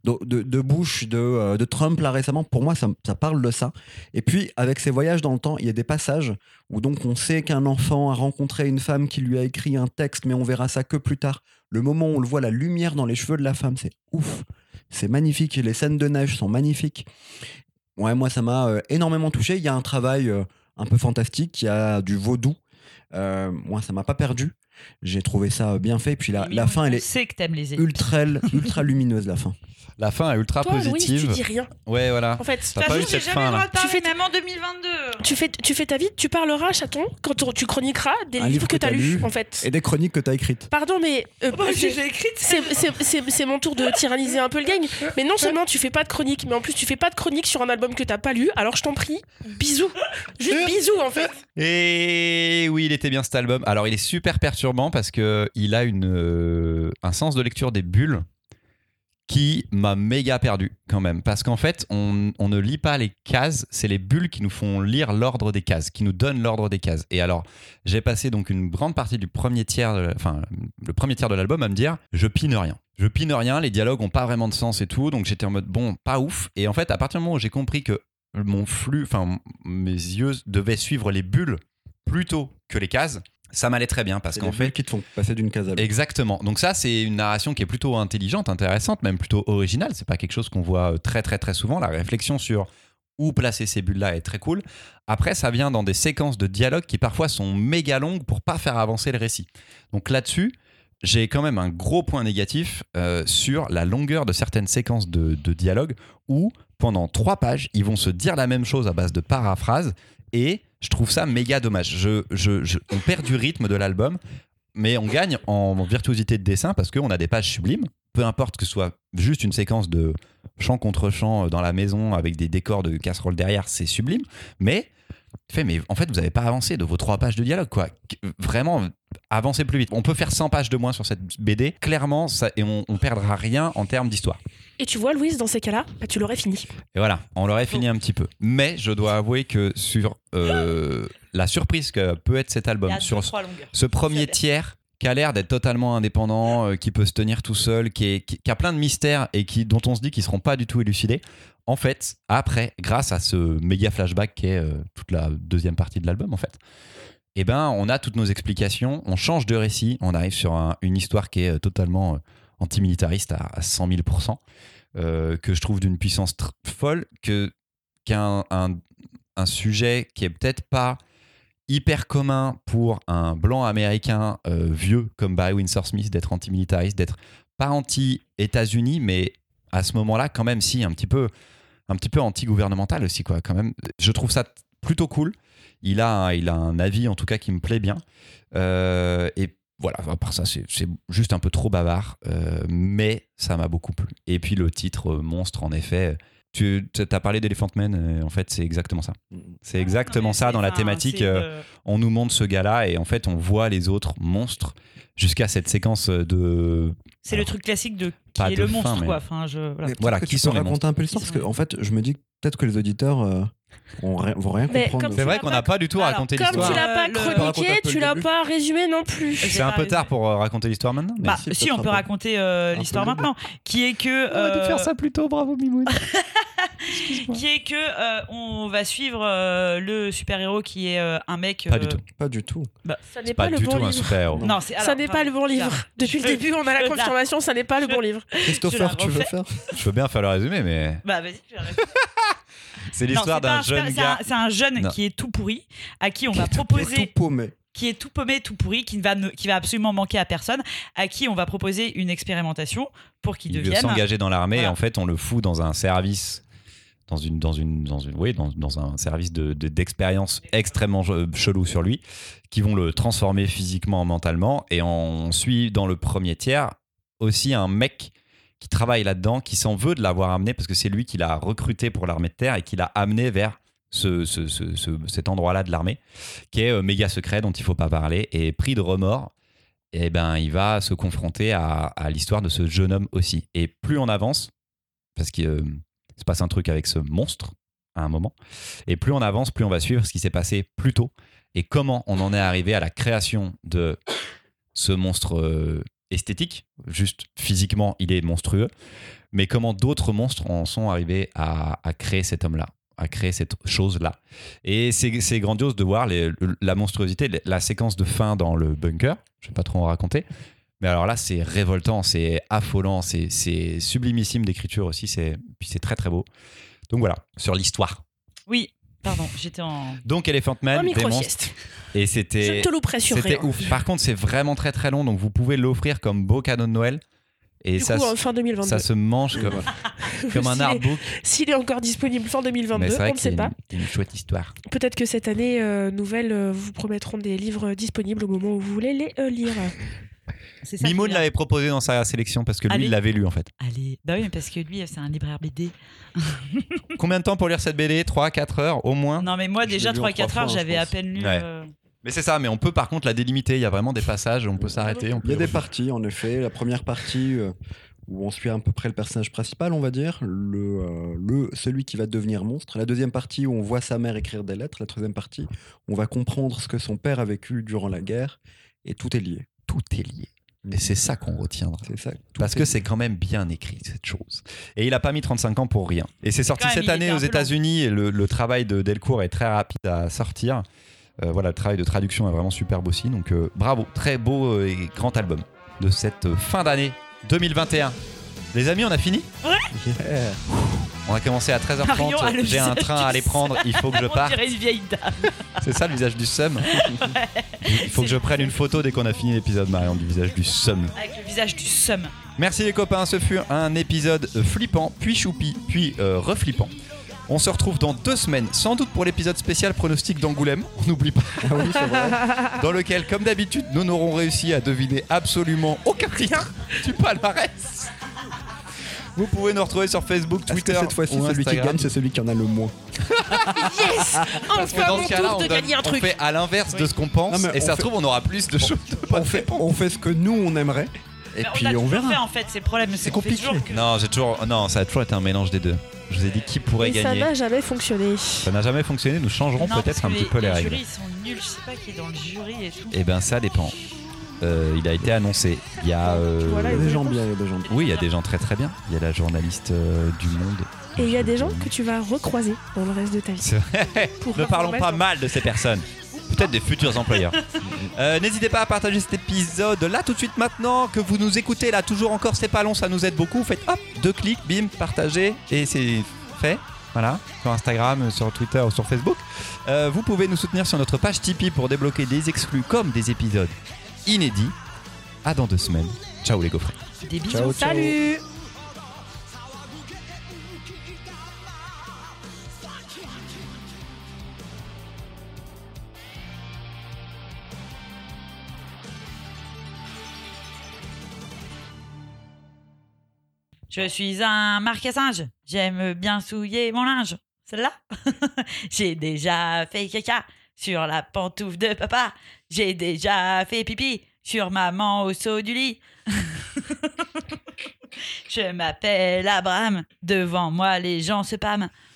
de, de- de Bush, de, euh, de Trump, là récemment, pour moi, ça, ça parle de ça. Et puis, avec ces voyages dans le temps, il y a des passages où donc on sait qu'un enfant a rencontré une femme qui lui a écrit un texte, mais on verra ça que plus tard. Le moment où on le voit, la lumière dans les cheveux de la femme, c'est ouf. C'est magnifique. Les scènes de neige sont magnifiques. Ouais, moi, ça m'a euh, énormément touché. Il y a un travail euh, un peu fantastique, il y a du vaudou. Euh, moi, ça m'a pas perdu. J'ai trouvé ça bien fait. Puis la, la on- fin, elle est sait que t'aimes les ultra, ultra lumineuse, la fin. La fin est ultra Toi, Louis, tu positive. dis rien. Ouais, voilà. En fait, T'as T'as pas eu cette fin, là. Tu fais- même en 2022. tu fais, tu fais ta vie, tu parleras, chaton, quand tu, chroniqueras des livres livre que que tu as t'as lus, lu. en fait. Et des chroniques que tu as écrites. Pardon, mais euh, Moi, c'est- j'ai écrit c'est c'est- c'est- c'est mon tour de tyranniser un peu le gang. Mais non seulement tu fais pas de chronique, mais en plus tu fais pas de chronique sur un album que t'as pas lu. Alors je t'en prie, bisous. Juste bisous en fait. Et oui, il était bien cet album. Alors, il est super perturbant parce que il a une, euh, un sens de lecture des bulles qui m'a méga perdu quand même. Parce qu'en fait, on, ne lit pas les cases, c'est les bulles qui nous font lire l'ordre des cases, qui nous donnent l'ordre des cases. Et alors, j'ai passé donc une grande partie du premier tiers, de- enfin, le premier tiers de l'album à me dire, je pine rien. Je pine rien, les dialogues ont pas vraiment de sens et tout, donc j'étais en mode, bon, pas ouf. Et en fait, à partir du moment où j'ai compris que mon flux, enfin, mes yeux devaient suivre les bulles plutôt que les cases, ça m'allait très bien parce qu'en fait, qui te font passer d'une case à l'autre. Exactement. Donc ça, c'est une narration qui est plutôt intelligente, intéressante, même plutôt originale. C'est pas quelque chose qu'on voit euh, très très très souvent. La réflexion sur où placer ces bulles-là est très cool. Après, ça vient dans des séquences de dialogue qui parfois sont méga longues pour pas faire avancer le récit. Donc là-dessus, j'ai quand même un gros point négatif euh, sur la longueur de certaines séquences de, de dialogue où pendant trois pages, ils vont se dire la même chose à base de paraphrases et je trouve ça méga dommage. On perd du rythme de l'album, mais on gagne en virtuosité de dessin parce qu'on a des pages sublimes. Peu importe que ce soit juste une séquence de chant contre chant dans la maison avec des décors de casserole derrière, c'est sublime. Mais mais en fait, vous n'avez pas avancé de vos trois pages de dialogue, quoi. Vraiment, avancez plus vite. On peut faire 100 pages de moins sur cette BD, clairement, et on, on perdra rien en termes d'histoire. Et tu vois, Louise, dans ces cas-là, bah, tu l'aurais fini. Et voilà, on l'aurait fini un petit peu. Mais je dois avouer que sur euh, la surprise que peut être cet album, sur ce premier tiers qui a l'air d'être totalement indépendant, euh, qui peut se tenir tout seul, qui, est- qui- qui a plein de mystères et qui, dont on se dit qu'ils seront pas du tout élucidés. En fait, après, grâce à ce méga flashback qui est euh, toute la deuxième partie de l'album, en fait, eh ben, on a toutes nos explications, on change de récit, on arrive sur un- une histoire qui est euh, totalement euh, antimilitariste à, à 100 000% euh, que je trouve d'une puissance folle, qu'un un, sujet qui est peut-être pas hyper commun pour un blanc américain euh, vieux comme Barry Windsor Smith d'être antimilitariste, d'être pas anti-États-Unis, mais à ce moment-là, quand même, si, un petit peu, peu anti-gouvernemental aussi, quoi, quand même. Je trouve ça plutôt cool. Il a, il a un avis, en tout cas, qui me plaît bien. Euh, et voilà, à part ça, c'est c'est juste un peu trop bavard, euh, mais ça m'a beaucoup plu. Et puis le titre euh, Monstre, en effet. Tu as parlé d'Elephant Man, euh, en fait, c'est exactement ça. C'est exactement ça dans la thématique. euh, on nous montre ce gars-là et en fait, on voit les autres monstres jusqu'à cette séquence de. C'est le truc classique de qui est de le fin, monstre, mais- quoi. Enfin, je, voilà. Voilà, que qui sont raconter un peu l'histoire? Parce sont qu'en fait, je me dis que peut-être que les auditeurs ri- vont rien Mais comprendre. comme C'est vrai qu'on n'a pas du tout Alors, raconté Comme l'histoire. tu l'as pas chroniqué, le tu l'as pas résumé non plus. C'est un pas peu tard pour euh, raconter l'histoire maintenant. Bah, si, on peut raconter euh, l'histoire maintenant, qui est que euh, plus tôt, bravo Mimoun. qui est que euh, on va suivre le super héros qui est un mec. Pas du tout. Pas du tout. Ça n'est C'est pas, pas le du bon tout un livre. super-héros. Non, Ça n'est pas le bon livre. ça- Depuis le je- début, on a la je- confirmation, ça n'est pas le bon livre. Christopher, tu veux faire Je veux bien faire le résumé, mais Bah vas-y. c'est l'histoire d'un jeune c'est un- gars. C'est un jeune Non. qui est tout pourri, à qui on Qui va proposer, Tout paumé. qui est tout paumé, tout pourri, qui ne va, qui va absolument manquer à personne, à qui on va proposer une expérimentation pour qu'il Il veut devienne. s'engager dans l'armée et en fait, on le fout dans un service. Dans une, dans une, dans une, oui, dans, dans un service de, de- d'expérience extrêmement euh, chelou sur lui, qui vont le transformer physiquement, mentalement, et on suit dans le premier tiers aussi un mec qui travaille là-dedans, qui s'en veut de l'avoir amené parce que c'est lui qui l'a recruté pour l'armée de terre et qui l'a amené vers ce, ce- ce- ce- cet endroit-là de l'armée, qui est euh, méga secret dont il faut pas parler, et pris de remords, et ben il va se confronter à, à l'histoire de ce jeune homme aussi. Et plus on avance, parce qu'il euh, se passe un truc avec ce monstre à un moment, et plus on avance, plus on va suivre ce qui s'est passé plus tôt et comment on en est arrivé à la création de ce monstre euh, esthétique. Juste physiquement, il est monstrueux, mais comment d'autres monstres en sont arrivés à, à créer cet homme-là à créer cette chose-là. Et c'est grandiose de voir les- la monstruosité, la séquence de fin dans le bunker. Je vais pas trop en raconter. Mais alors là, c'est révoltant, c'est affolant, c'est sublimissime d'écriture aussi. c'est Puis c'est très très beau. Donc voilà, sur l'histoire. Oui, pardon, j'étais en. Donc Elephant Man, des monstres. Et Je c'était ne te louperai sur c'était rien. ouf. Par contre, c'est vraiment très très long, donc vous pouvez l'offrir comme beau cadeau de Noël. Et Du ça, coup, se- en fin 2022. ça se mange comme, comme un S'il est- artbook. S'il est encore disponible fin 2022, Mais c'est vrai on ne que sait c'est pas. une, une chouette histoire. Peut-être que cette année euh, nouvelle euh, vous promettront des livres disponibles au moment où vous voulez les euh, lire. C'est ça qui est Mimoun bien. l'avait proposé dans sa sélection parce que lui, Allez. il l'avait lu en fait. Allez, bah oui, mais parce que lui, c'est un libraire BD. Combien de temps pour lire cette BD 3 4 heures au moins? Non, mais moi, Je l'ai déjà, lu en 3-4 trois heures, j'avais je à pense. peine lu. Ouais. euh, Mais c'est ça, mais on peut par contre la délimiter. Il y a vraiment des passages, on peut s'arrêter. Il y a des parties, en effet. La première partie euh, où on suit à peu près le personnage principal, on va dire, le, euh, le, celui qui va devenir monstre. La deuxième partie où on voit sa mère écrire des lettres. La troisième partie où on va comprendre ce que son père a vécu durant la guerre. Et tout est lié. Tout est lié. Et c'est ça qu'on retiendra. C'est ça. Parce que c'est quand même bien écrit cette chose. Et il a pas mis 35 ans pour rien. Et c'est sorti cette année aux. États-Unis et le, le travail de Delcourt est très rapide à sortir. Euh, voilà, le travail de traduction est vraiment superbe aussi. Donc euh, bravo, très beau euh, et grand album de cette fin d'année 2021. Les amis, on a fini Yeah. On a commencé à Marion a 13h30. le J'ai un train à aller prendre. Il faut que je parte. une vieille dame. C'est ça le visage du seum. Il faut que je prenne une photo dès qu'on a fini l'épisode, Marion, du visage du seum. Avec le visage du seum. Merci les copains, ce fut un épisode flippant, puis choupi, puis euh, reflippant. On se retrouve dans deux semaines, sans doute pour l'épisode spécial pronostic d'Angoulême, on n'oublie pas, Ah oui, c'est vrai. dans lequel, comme d'habitude, nous n'aurons réussi à deviner absolument aucun titre du palmarès. Vous pouvez nous retrouver sur Facebook, Twitter cette fois-ci, celui qui gagne, c'est celui qui en a le moins Yes Parce que Enfin dans mon ce cas-là, tour on, de donne- gagner un on truc fait à l'inverse de ce qu'on pense, et on ça se trouve, on aura plus de choses de on bonnes fait, on fait ce que nous, on aimerait. Et Mais puis l'a on verra. fait en fait, c'est le problème. C'est compliqué. toujours que- Non, j'ai toujours, non, ça a toujours été un mélange des deux. Je vous ai dit qui pourrait Et ça gagner. n'a jamais fonctionné. Ça n'a jamais fonctionné, nous changerons peut-être un petit peu les, les règles. jurys sont nuls, je sais pas qui est dans le jury et tout. Eh ben ça dépend. Euh, il a été annoncé. Il y a. euh, Voilà, Il y a les des gens bien, il y a des gens bien. Oui, il y a des gens très très bien. Il y a la journaliste euh, du Monde. Et il y a des gens que tu vas recroiser dans le reste de ta vie. C'est vrai. Ne parlons pas mal de ces personnes. Peut-être des futurs employeurs. Euh, N'hésitez pas à partager cet épisode là tout de suite maintenant que vous nous écoutez là toujours encore c'est pas long ça nous aide beaucoup. Faites hop deux clics bim partagez et c'est fait. Voilà, sur Instagram, sur Twitter ou sur Facebook. Euh, vous pouvez nous soutenir sur notre page Tipeee pour débloquer des exclus comme des épisodes inédits. À dans deux semaines. Ciao les gaufrés. Des bisous. Ciao, ciao. Salut Je suis un singe. J'aime bien souiller mon linge. Celle-là J'ai déjà fait caca sur la pantoufle de papa. J'ai déjà fait pipi sur maman au saut du lit. Je m'appelle Abraham. Devant moi, les gens se pâment.